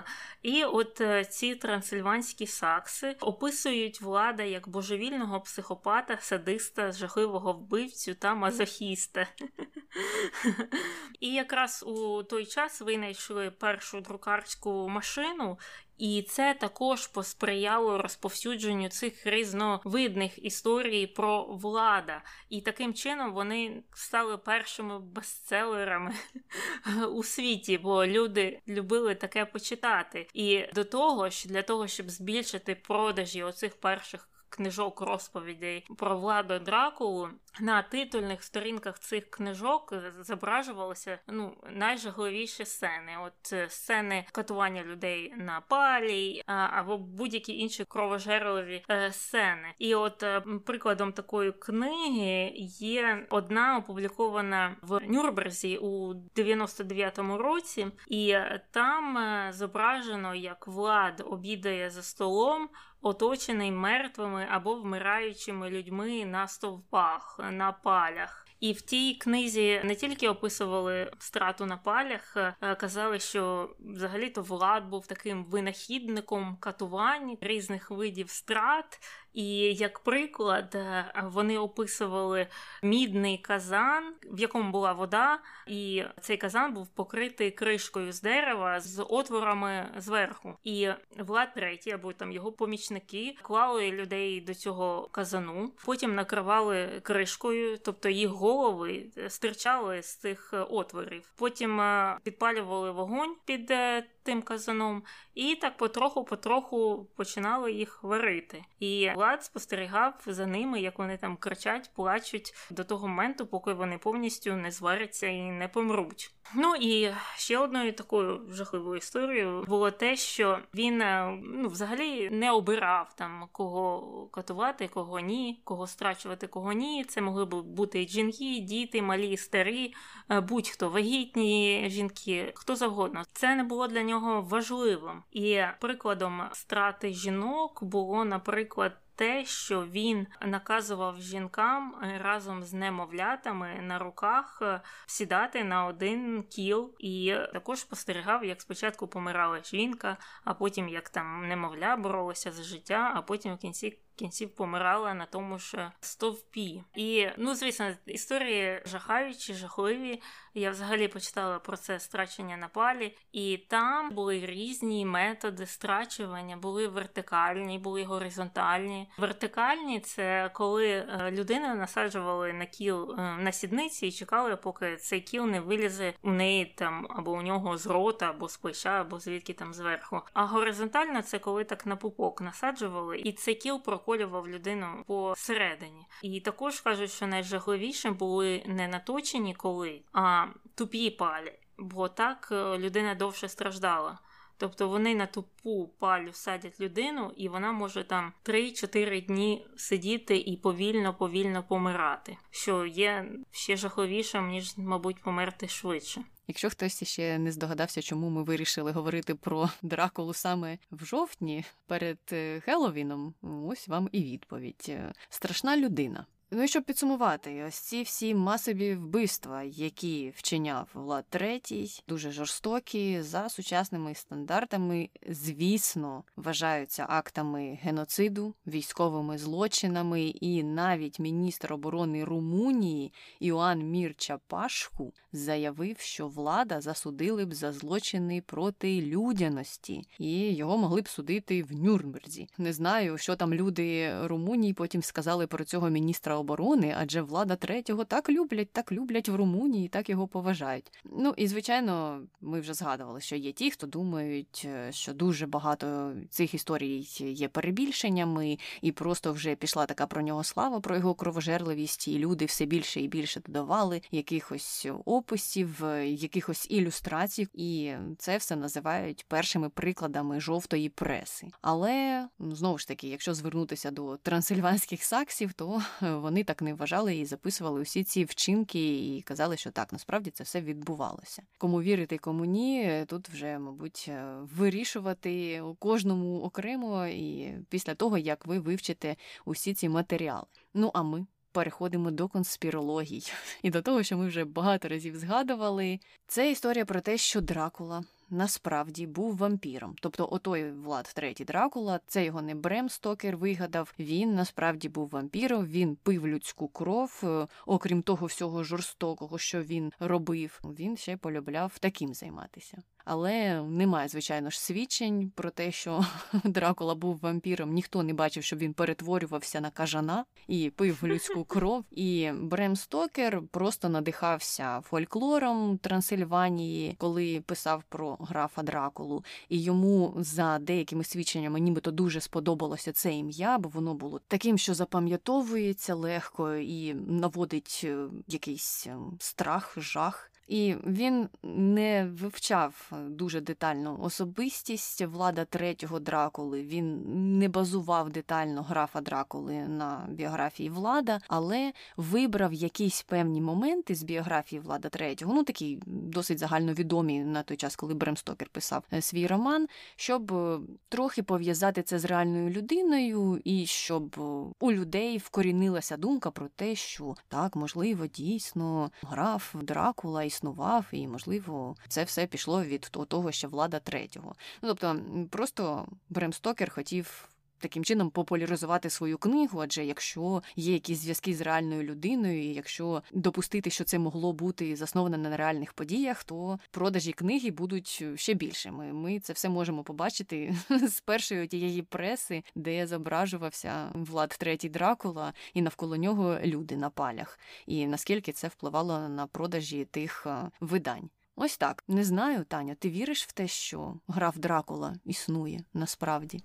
І от е, ці трансильванські сакси описують влада як божевільного психопата, садиста, жахливого вбивцю та мазохіста. І якраз у той час винайшли першу друкарську машину, і це також посприяло розповсюдженню цих різновидних історій про влада. І таким чином вони стали першими бестселерами у світі, бо люди любили таке почитати. І до того що для того, щоб збільшити продажі оцих перших книжок розповідей про владу Дракулу. На титульних сторінках цих книжок зображувалися ну найжахливіші сцени. От е, сцени катування людей на палі або будь-які інші кровожерливі е, сцени. І от е, прикладом такої книги є одна опублікована в Нюрнберзі у 99-му році, і там зображено, як влад обідає за столом оточений мертвими або вмираючими людьми на стовпах, на палях. І в тій книзі не тільки описували страту на палях, казали, що взагалі-то Влад був таким винахідником катувань різних видів страт. І як приклад, е, вони описували мідний казан, в якому була вода, і цей казан був покритий кришкою з дерева з отворами зверху. І Влад третій, або там його помічники клали людей до цього казану, потім накривали кришкою, тобто їх голови стирчали з цих отворів. Потім е, підпалювали вогонь під е, тим казаном, і так потроху-потроху починали їх варити. І Влад спостерігав за ними, як вони там кричать, плачуть до того моменту, поки вони повністю не зваряться і не помруть. Ну і ще одною такою жахливою історією було те, що він е, ну, взагалі не обирав там кого катувати, кого ні, кого страчувати, кого ні. Це могли б бути жінки, діти, малі, старі, е, будь-хто вагітні жінки, хто завгодно. Це не було для нього важливим. І прикладом страти жінок було, наприклад те, що він наказував жінкам е, разом з немовлятами на руках е, сідати на один кіл, і також спостерігав, як спочатку помирала жінка, а потім як там немовля боролося за життя, а потім в кінці кінців помирала на тому ж стовпі. І ну, звісно, історії жахаючі, жахливі. Я взагалі почитала про це страчення на палі, і там були різні методи страчування, були вертикальні, були горизонтальні. Вертикальні це коли е, людину насаджували на кіл е, на сідниці і чекали, поки цей кіл не вилізе у неї там або у нього з рота, або з плеча, або звідки там зверху. А горизонтально це коли так на пупок насаджували, і цей кіл проколював людину посередині. І також кажуть, що найжахливішим були не наточені коли, а тупі палі, бо так е, людина довше страждала. Тобто вони на тупу палю садять людину, і вона може там 3-4 дні сидіти і повільно-повільно помирати, що є ще жахливішим, ніж, мабуть, померти швидше. Якщо хтось ще не здогадався, чому ми вирішили говорити про Дракулу саме в жовтні перед е, Хелловіном, ось вам і відповідь: е, страшна людина. Ну і щоб підсумувати, ось ці всі масові вбивства, які вчиняв Влад Третій, дуже жорстокі, за сучасними стандартами, звісно, вважаються актами геноциду, військовими злочинами, і навіть міністр оборони Румунії Іоанн Мірча Пашху заявив, що влада засудили б за злочини проти людяності, і його могли б судити в Нюрнберзі. Не знаю, що там люди Румунії потім сказали про цього міністра оборони, адже влада третього так люблять, так люблять в Румунії, так його поважають. Ну і звичайно, ми вже згадували, що є ті, хто думають, е, що дуже багато цих історій є перебільшеннями, і просто вже пішла така про нього слава, про його кровожерливість, і люди все більше і більше додавали якихось описів, якихось ілюстрацій, і це все називають першими прикладами жовтої преси. Але ну, знову ж таки, якщо звернутися до трансильванських саксів, то вони так не вважали і записували усі ці вчинки і казали, що так насправді це все відбувалося. Кому вірити, кому ні, тут вже, мабуть, вирішувати у кожному окремо і після того як ви вивчите усі ці матеріали. Ну а ми переходимо до конспірологій і до того, що ми вже багато разів згадували. Це історія про те, що Дракула. Насправді був вампіром, тобто отой Влад третій Дракула, це його не Брем Стокер вигадав. Він насправді був вампіром. Він пив людську кров, е, окрім того всього жорстокого, що він робив. Він ще полюбляв таким займатися. Але немає, звичайно ж, свідчень про те, що Дракула був вампіром. Ніхто не бачив, щоб він перетворювався на кажана і пив людську кров. І Брем Стокер просто надихався фольклором Трансильванії, коли писав про графа Дракулу. І йому за деякими свідченнями, нібито дуже сподобалося це ім'я, бо воно було таким, що запам'ятовується легко і наводить е, якийсь ем, страх, жах. І він не вивчав дуже детально особистість влада третього Дракули. Він не базував детально графа Дракули на біографії влада, але вибрав якісь певні моменти з біографії влада третього, ну такі досить загальновідомі на той час, коли Брем Стокер писав е, свій роман, щоб е, трохи пов'язати це з реальною людиною, і щоб е, у людей вкорінилася думка про те, що так можливо дійсно граф Дракула існував, і, можливо, це все пішло від того, що влада третього. Ну тобто, просто Брем Стокер хотів. Таким чином популяризувати свою книгу, адже якщо є якісь зв'язки з реальною людиною, і якщо допустити, що це могло бути засноване на реальних подіях, то продажі книги будуть ще більшими. Ми це все можемо побачити з першої тієї преси, де зображувався Влад третій Дракула, і навколо нього люди на палях, і наскільки це впливало на продажі тих видань. Ось так. Не знаю, Таня, ти віриш в те, що граф Дракула існує насправді?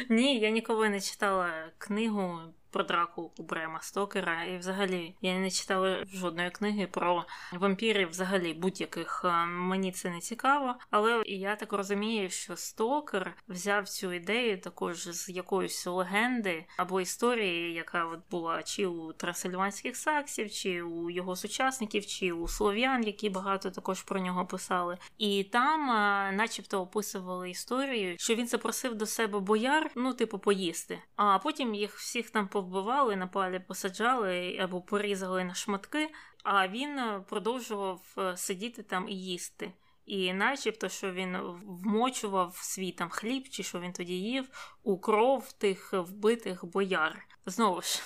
Ні, я ніколи не читала книгу про драку у Брема Стокера. І взагалі я не читала жодної книги про вампірів, взагалі будь-яких е, мені це не цікаво. Але я так розумію, що Стокер взяв цю ідею також з якоїсь легенди або історії, яка от була чи у трансильванських саксів, чи у його сучасників, чи у слов'ян, які багато також про нього писали. І там, е, начебто, описували історію, що він запросив до себе бояр, ну типу, поїсти. А потім їх всіх там повбивали, на палі посаджали або порізали на шматки, а він е, продовжував е, сидіти там і їсти. І начебто, що він вмочував свій там хліб, чи що він тоді їв у кров тих вбитих бояр. Знову ж,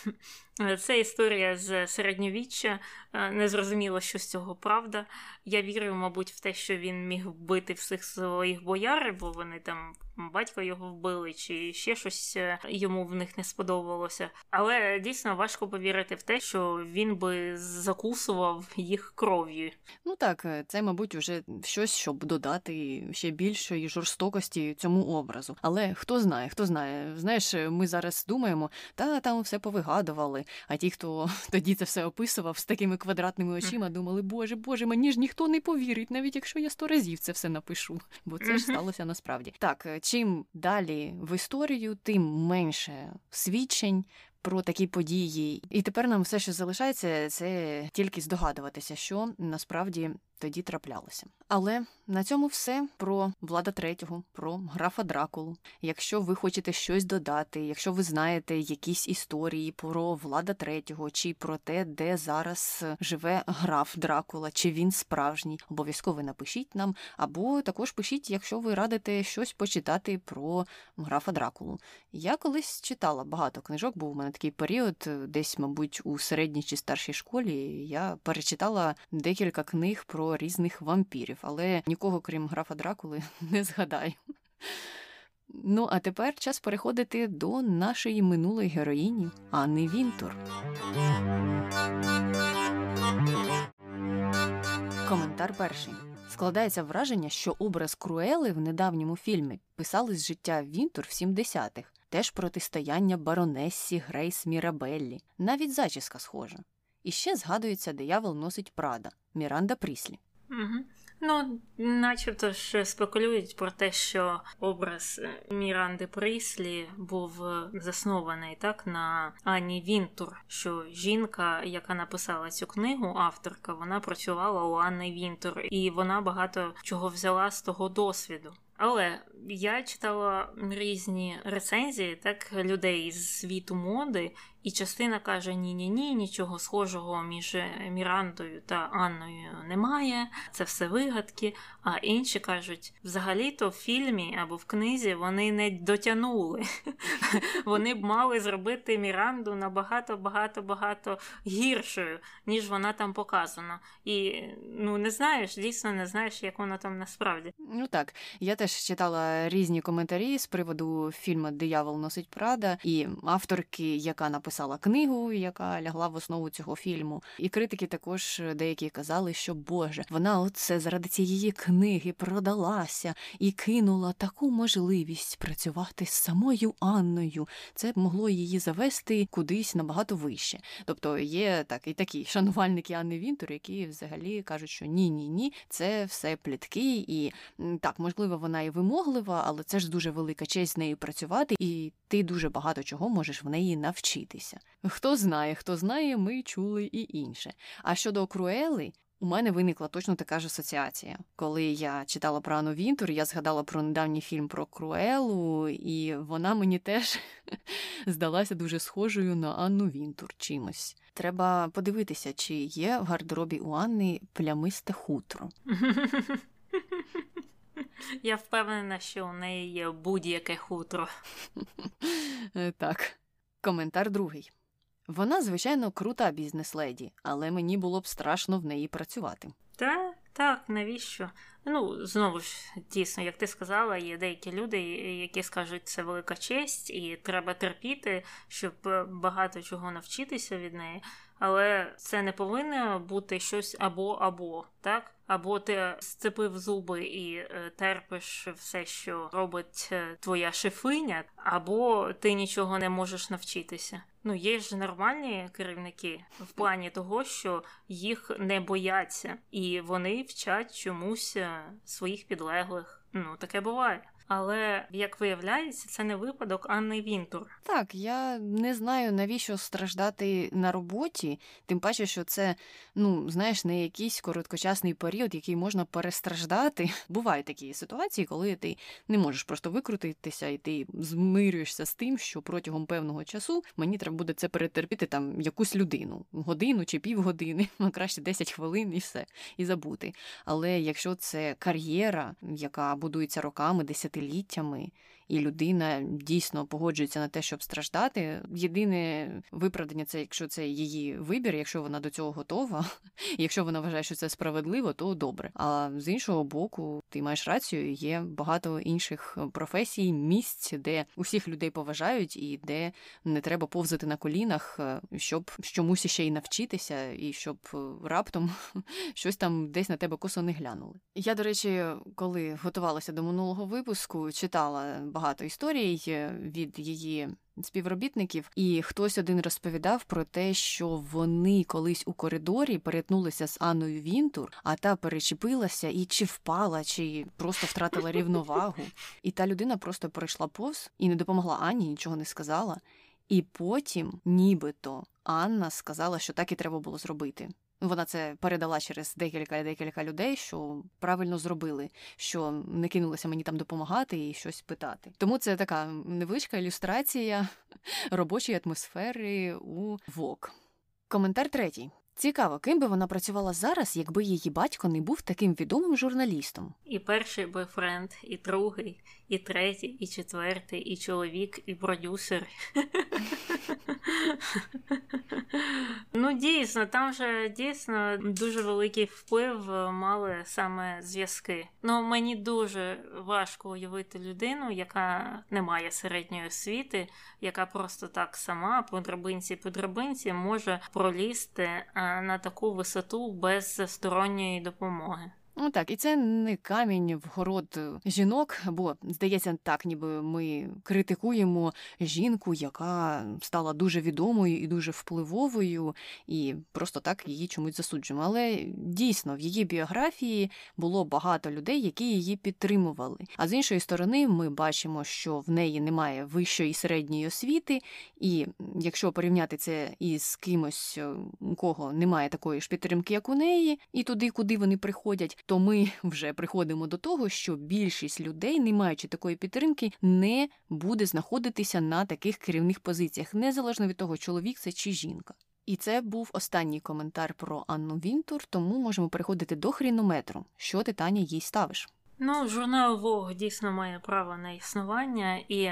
це історія з середньовіччя. Е, не зрозуміло, що з цього правда. Я вірю, мабуть, в те, що він міг вбити всіх своїх бояр, бо вони там батька його вбили, чи ще щось е, йому в них не сподобалося. Але дійсно важко повірити в те, що він би закусував їх кров'ю. Ну так, е, це, мабуть, вже щось, щоб додати ще більшої жорстокості цьому образу. Але хто знає, хто знає. Знаєш, ми зараз думаємо, та там все повигадували. А ті, хто тоді це все описував з такими квадратними очима, думали, боже, боже, мені ж ніхто не повірить, навіть якщо я сто разів це все напишу. Бо це ж сталося насправді. Так, е, чим далі в історію, тим менше свідчень. Про такі події, і тепер нам все, що залишається, це тільки здогадуватися, що насправді тоді траплялося. Але на цьому все про влада третього, про графа Дракулу. Якщо ви хочете щось додати, якщо ви знаєте якісь історії про влада третього, чи про те, де зараз живе граф Дракула, чи він справжній, обов'язково напишіть нам, або також пишіть, якщо ви радите щось почитати про графа Дракулу. Я колись читала багато книжок, був у мене такий період, десь, мабуть, у середній чи старшій школі. Я перечитала декілька книг про різних вампірів, але нікого, крім графа Дракули, не згадаю. Ну, а тепер час переходити до нашої минулої героїні Анни Вінтур. Коментар перший. Складається враження, що образ Круели в недавньому фільмі писали з життя Вінтур в 70-х, теж протистояння баронессі Грейс Мірабеллі, навіть зачіска схожа. І ще згадується диявол носить Прада Міранда Пріслі. Угу. Ну, начебто ж спекулюють про те, що образ Міранди Пріслі був заснований так на Ані Вінтур, що жінка, яка написала цю книгу, авторка, вона працювала у Анни Вінтур, і вона багато чого взяла з того досвіду. Але я читала різні рецензії так людей з світу моди, і частина каже: ні-ні ні, нічого схожого між Мірандою та Анною немає, це все вигадки. А інші кажуть, взагалі-то в фільмі або в книзі вони не дотягнули. Вони б мали зробити Міранду набагато багато багато гіршою, ніж вона там показана. І ну не знаєш, дійсно не знаєш, як вона там насправді. Ну так, я теж читала різні коментарі з приводу фільму Диявол носить Прада і авторки, яка написала книгу, яка лягла в основу цього фільму. І критики також деякі казали, що Боже, вона оце заради цієї книги продалася і кинула таку можливість працювати з самою Анною. Це могло її завести кудись набагато вище. Тобто є так і такі шанувальники Анни Вінтур, які взагалі кажуть, що ні, ні, ні, це все плітки, і так можливо вона і вимоглива, але це ж дуже велика честь з нею працювати, і ти дуже багато чого можеш в неї навчитися. Хто знає, хто знає, ми чули і інше. А щодо Круели, у мене виникла точно така ж асоціація. Коли я читала про Анну Вінтур, я згадала про недавній фільм про Круелу, і вона мені теж здалася дуже схожою на Анну Вінтур чимось. Треба подивитися, чи є в гардеробі у Анни плямисте хутро. Я впевнена, що у неї є будь-яке хутро. Так, коментар другий. Вона, звичайно, крута бізнес-леді, але мені було б страшно в неї працювати. Та так, навіщо? Ну, знову ж, дійсно, як ти сказала, є деякі люди, які скажуть, це велика честь, і треба терпіти, щоб багато чого навчитися від неї. Але це не повинно бути щось або або так. Або ти сцепив зуби і е, терпиш все, що робить е, твоя шефиня, або ти нічого не можеш навчитися. Ну, є ж нормальні керівники в плані того, що їх не бояться, і вони вчать чомусь е, своїх підлеглих. Ну, таке буває. Але як виявляється, це не випадок, а не Вінтур. Так, я не знаю навіщо страждати на роботі, тим паче, що це, ну знаєш, не якийсь короткочасний період, який можна перестраждати. Бувають такі ситуації, коли ти не можеш просто викрутитися, і ти змирюєшся з тим, що протягом певного часу мені треба буде це перетерпіти там якусь людину, годину чи півгодини, а краще 10 хвилин і все, і забути. Але якщо це кар'єра, яка будується роками, десятиліттями, десятиліттями, і людина дійсно погоджується на те, щоб страждати. Єдине виправдання це, якщо це її вибір, якщо вона до цього готова, якщо вона вважає, що це справедливо, то добре. А з іншого боку, ти маєш рацію, є багато інших професій, місць, де усіх людей поважають, і де не треба повзати на колінах, е, щоб чомусь ще й навчитися, і щоб е, раптом щось там десь на тебе косо не глянули. Я, до речі, коли готувалася до минулого випуску, читала багато історій е, від її співробітників, і хтось один розповідав про те, що вони колись у коридорі перетнулися з Анною Вінтур, а та перечепилася і чи впала, чи просто втратила рівновагу. І та людина просто пройшла повз і не допомогла Анні, нічого не сказала. І потім, нібито, Анна сказала, що так і треба було зробити. Вона це передала через декілька декілька людей, що правильно зробили, що не кинулися мені там допомагати і щось питати. Тому це така невеличка ілюстрація робочої атмосфери у ВОК. Коментар третій. Цікаво, ким би вона працювала зараз, якби її батько не був таким відомим журналістом. І перший бойфренд, і другий, і третій, і четвертий, і чоловік, і продюсер. Ну, дійсно, там вже дійсно дуже великий вплив мали саме зв'язки. Ну, мені дуже важко уявити людину, яка не має середньої освіти, яка просто так сама по драбинці по драбинці може пролізти на таку висоту без сторонньої допомоги. Ну так, і це не камінь в город жінок, бо здається, так, ніби ми критикуємо жінку, яка стала дуже відомою і дуже впливовою, і просто так її чомусь засуджуємо. Але дійсно в її біографії було багато людей, які її підтримували. А з іншої сторони, ми бачимо, що в неї немає вищої і середньої освіти, і якщо порівняти це із кимось, у кого немає такої ж підтримки, як у неї, і туди, куди вони приходять то ми вже приходимо до того, що більшість людей, не маючи такої підтримки, не буде знаходитися на таких керівних позиціях, незалежно від того, чоловік це чи жінка. І це був останній коментар про Анну Вінтур, тому можемо переходити до хрінометру. Що ти Таня їй ставиш? Ну, журнал Vogue дійсно має право на існування, і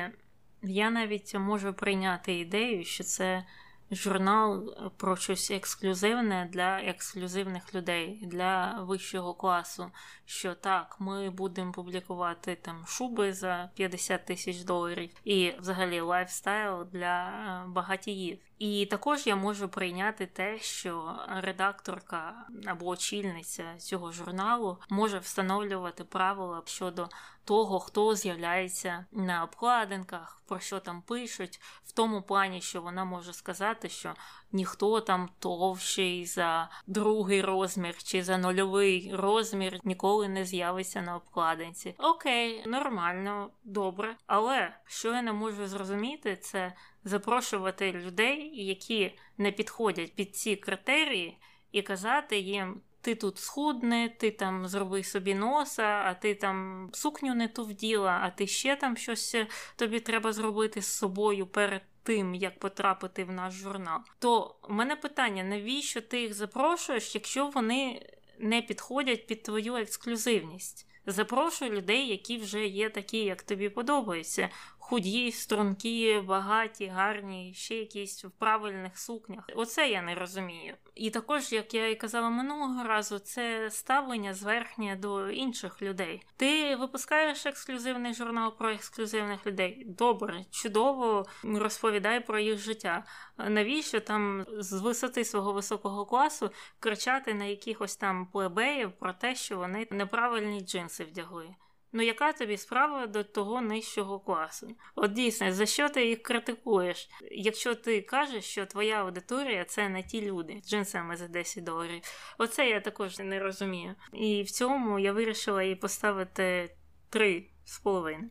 я навіть можу прийняти ідею, що це журнал про щось ексклюзивне для ексклюзивних людей, для вищого класу. Що так, ми будемо публікувати там шуби за 50 тисяч доларів і взагалі лайфстайл для е, багатіїв. І також я можу прийняти те, що редакторка або очільниця цього журналу може встановлювати правила щодо того, хто з'являється на обкладинках, про що там пишуть, в тому плані, що вона може сказати, що ніхто там товщий за другий розмір чи за нульовий розмір ніколи не з'явиться на обкладинці. Окей, нормально, добре. Але що я не можу зрозуміти, це запрошувати людей, які не підходять під ці критерії, і казати їм. Ти тут схудне, ти там зроби собі носа, а ти там сукню не ту вділа, а ти ще там щось тобі треба зробити з собою перед тим, як потрапити в наш журнал. То в мене питання: навіщо ти їх запрошуєш, якщо вони не підходять під твою ексклюзивність? Запрошуй людей, які вже є такі, як тобі подобається худі, стрункі, багаті, гарні, ще якісь в правильних сукнях. Оце я не розумію. І також, як я і казала минулого разу, це ставлення зверхнє до інших людей. Ти випускаєш ексклюзивний журнал про ексклюзивних людей. Добре, чудово розповідай про їх життя. Навіщо там з висоти свого високого класу кричати на якихось там плебеїв про те, що вони неправильні джинси вдягли? Ну, яка тобі справа до того нижчого класу? От дійсно, за що ти їх критикуєш? Якщо ти кажеш, що твоя аудиторія це не ті люди з джинсами за 10 доларів, оце я також не розумію. І в цьому я вирішила їй поставити три з половиною.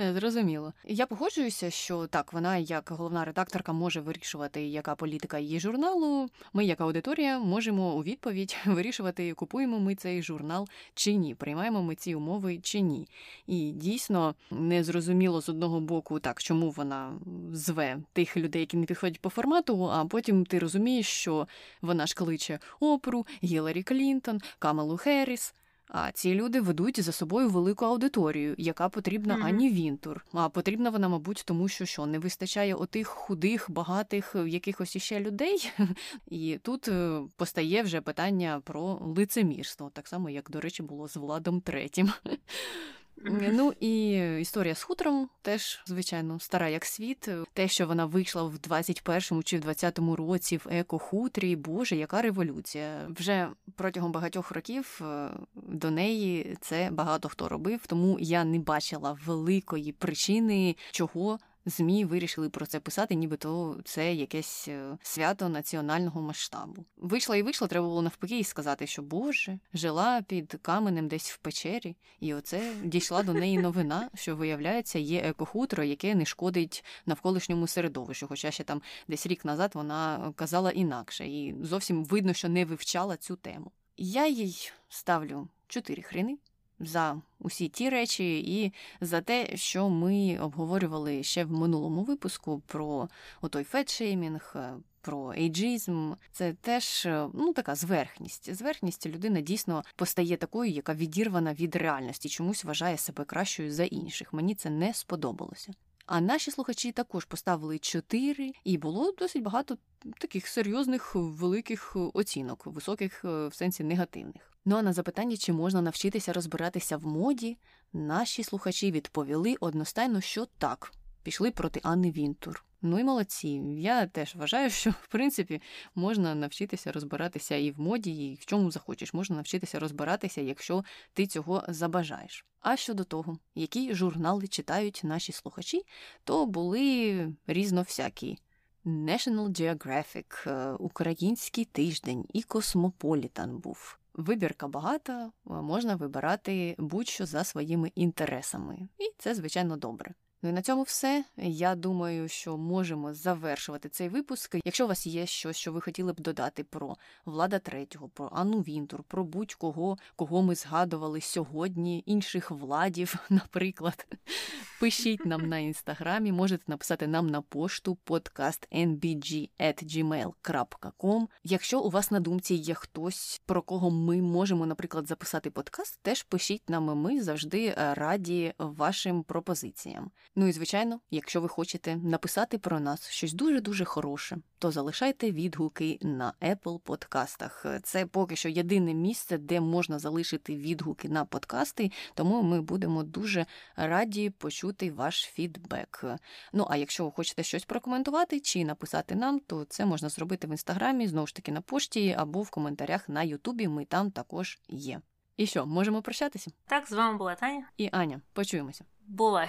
Е, зрозуміло. Я погоджуюся, що так, вона, як головна редакторка, може вирішувати, яка політика її журналу. Ми, як аудиторія, можемо у відповідь вирішувати, купуємо ми цей журнал чи ні, приймаємо ми ці умови чи ні. І дійсно не зрозуміло з одного боку, так чому вона зве тих людей, які не підходять по формату, а потім ти розумієш, що вона ж кличе Опру, Гіларі Клінтон, Камалу Херріс. А ці люди ведуть за собою велику аудиторію, яка потрібна mm-hmm. Ані Вінтур. А потрібна вона, мабуть, тому що що не вистачає отих худих, багатих якихось іще людей. І тут е, постає вже питання про лицемірство, так само як, до речі, було з Владом Третім. Ну і історія з хутром теж, звичайно, стара як світ. Те, що вона вийшла в 21-му чи в 20-му році в еко-хутрі, боже, яка революція. Вже протягом багатьох років е, до неї це багато хто робив, тому я не бачила великої причини, чого ЗМІ вирішили про це писати, нібито це якесь е, свято національного масштабу. Вийшла і вийшла, треба було навпаки і сказати, що Боже, жила під каменем десь в печері, і оце дійшла до неї новина, що виявляється, є екохутро, яке не шкодить навколишньому середовищу. Хоча ще там десь рік назад вона казала інакше, і зовсім видно, що не вивчала цю тему. Я їй ставлю чотири хрени за усі ті речі, і за те, що ми обговорювали ще в минулому випуску про отой фетшеймінг, про ейджизм. Це теж е, ну така зверхність. Зверхність людина дійсно постає такою, яка відірвана від реальності, чомусь вважає себе кращою за інших. Мені це не сподобалося. А наші слухачі також поставили чотири, і було досить багато таких серйозних великих оцінок, високих е, в сенсі негативних. Ну а на запитання, чи можна навчитися розбиратися в моді, наші слухачі відповіли одностайно, що так, пішли проти Анни Вінтур. Ну і молодці. Я теж вважаю, що в принципі можна навчитися розбиратися і в моді, і в чому захочеш. Можна навчитися розбиратися, якщо ти цього забажаєш. А щодо того, які журнали читають наші слухачі, то були різно всякі. National Geographic, е, Український тиждень і Космополітан був. Вибірка багата, можна вибирати будь-що за своїми інтересами, і це звичайно добре. Ну і на цьому все. Я думаю, що можемо завершувати цей випуск. Якщо у вас є щось, що ви хотіли б додати про Влада Третього, про Анну Вінтур, про будь-кого, кого ми згадували сьогодні, інших владів, наприклад, пишіть нам на інстаграмі, можете написати нам на пошту podcastnbg.gmail.com. Якщо у вас на думці є хтось, про кого ми можемо, наприклад, записати подкаст, теж пишіть нам. Ми завжди раді вашим пропозиціям. Ну і звичайно, якщо ви хочете написати про нас щось дуже-дуже хороше, то залишайте відгуки на Apple подкастах. Це поки що єдине місце, де можна залишити відгуки на подкасти, тому ми будемо дуже раді почути ваш фідбек. Ну а якщо ви хочете щось прокоментувати чи написати нам, то це можна зробити в інстаграмі, знову ж таки на пошті або в коментарях на Ютубі. Ми там також є. І що, можемо прощатися? Так, з вами була Таня і Аня. Почуємося. Бувай.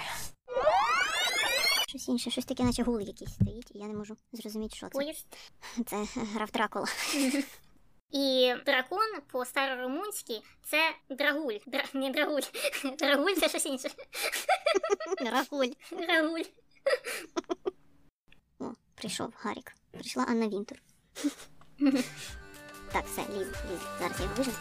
Щось інше, щось таке, наче гул якийсь стоїть, і я не можу зрозуміти, що це. Поїзд. Це граф Дракула. І дракон по старорумунськи це драгуль. Дра... Не драгуль. Драгуль це щось інше. Рагуль. Рагуль. О, прийшов Гарік. Прийшла Анна Вінтур. так, все, ліз, ліз. Зараз я його вижу.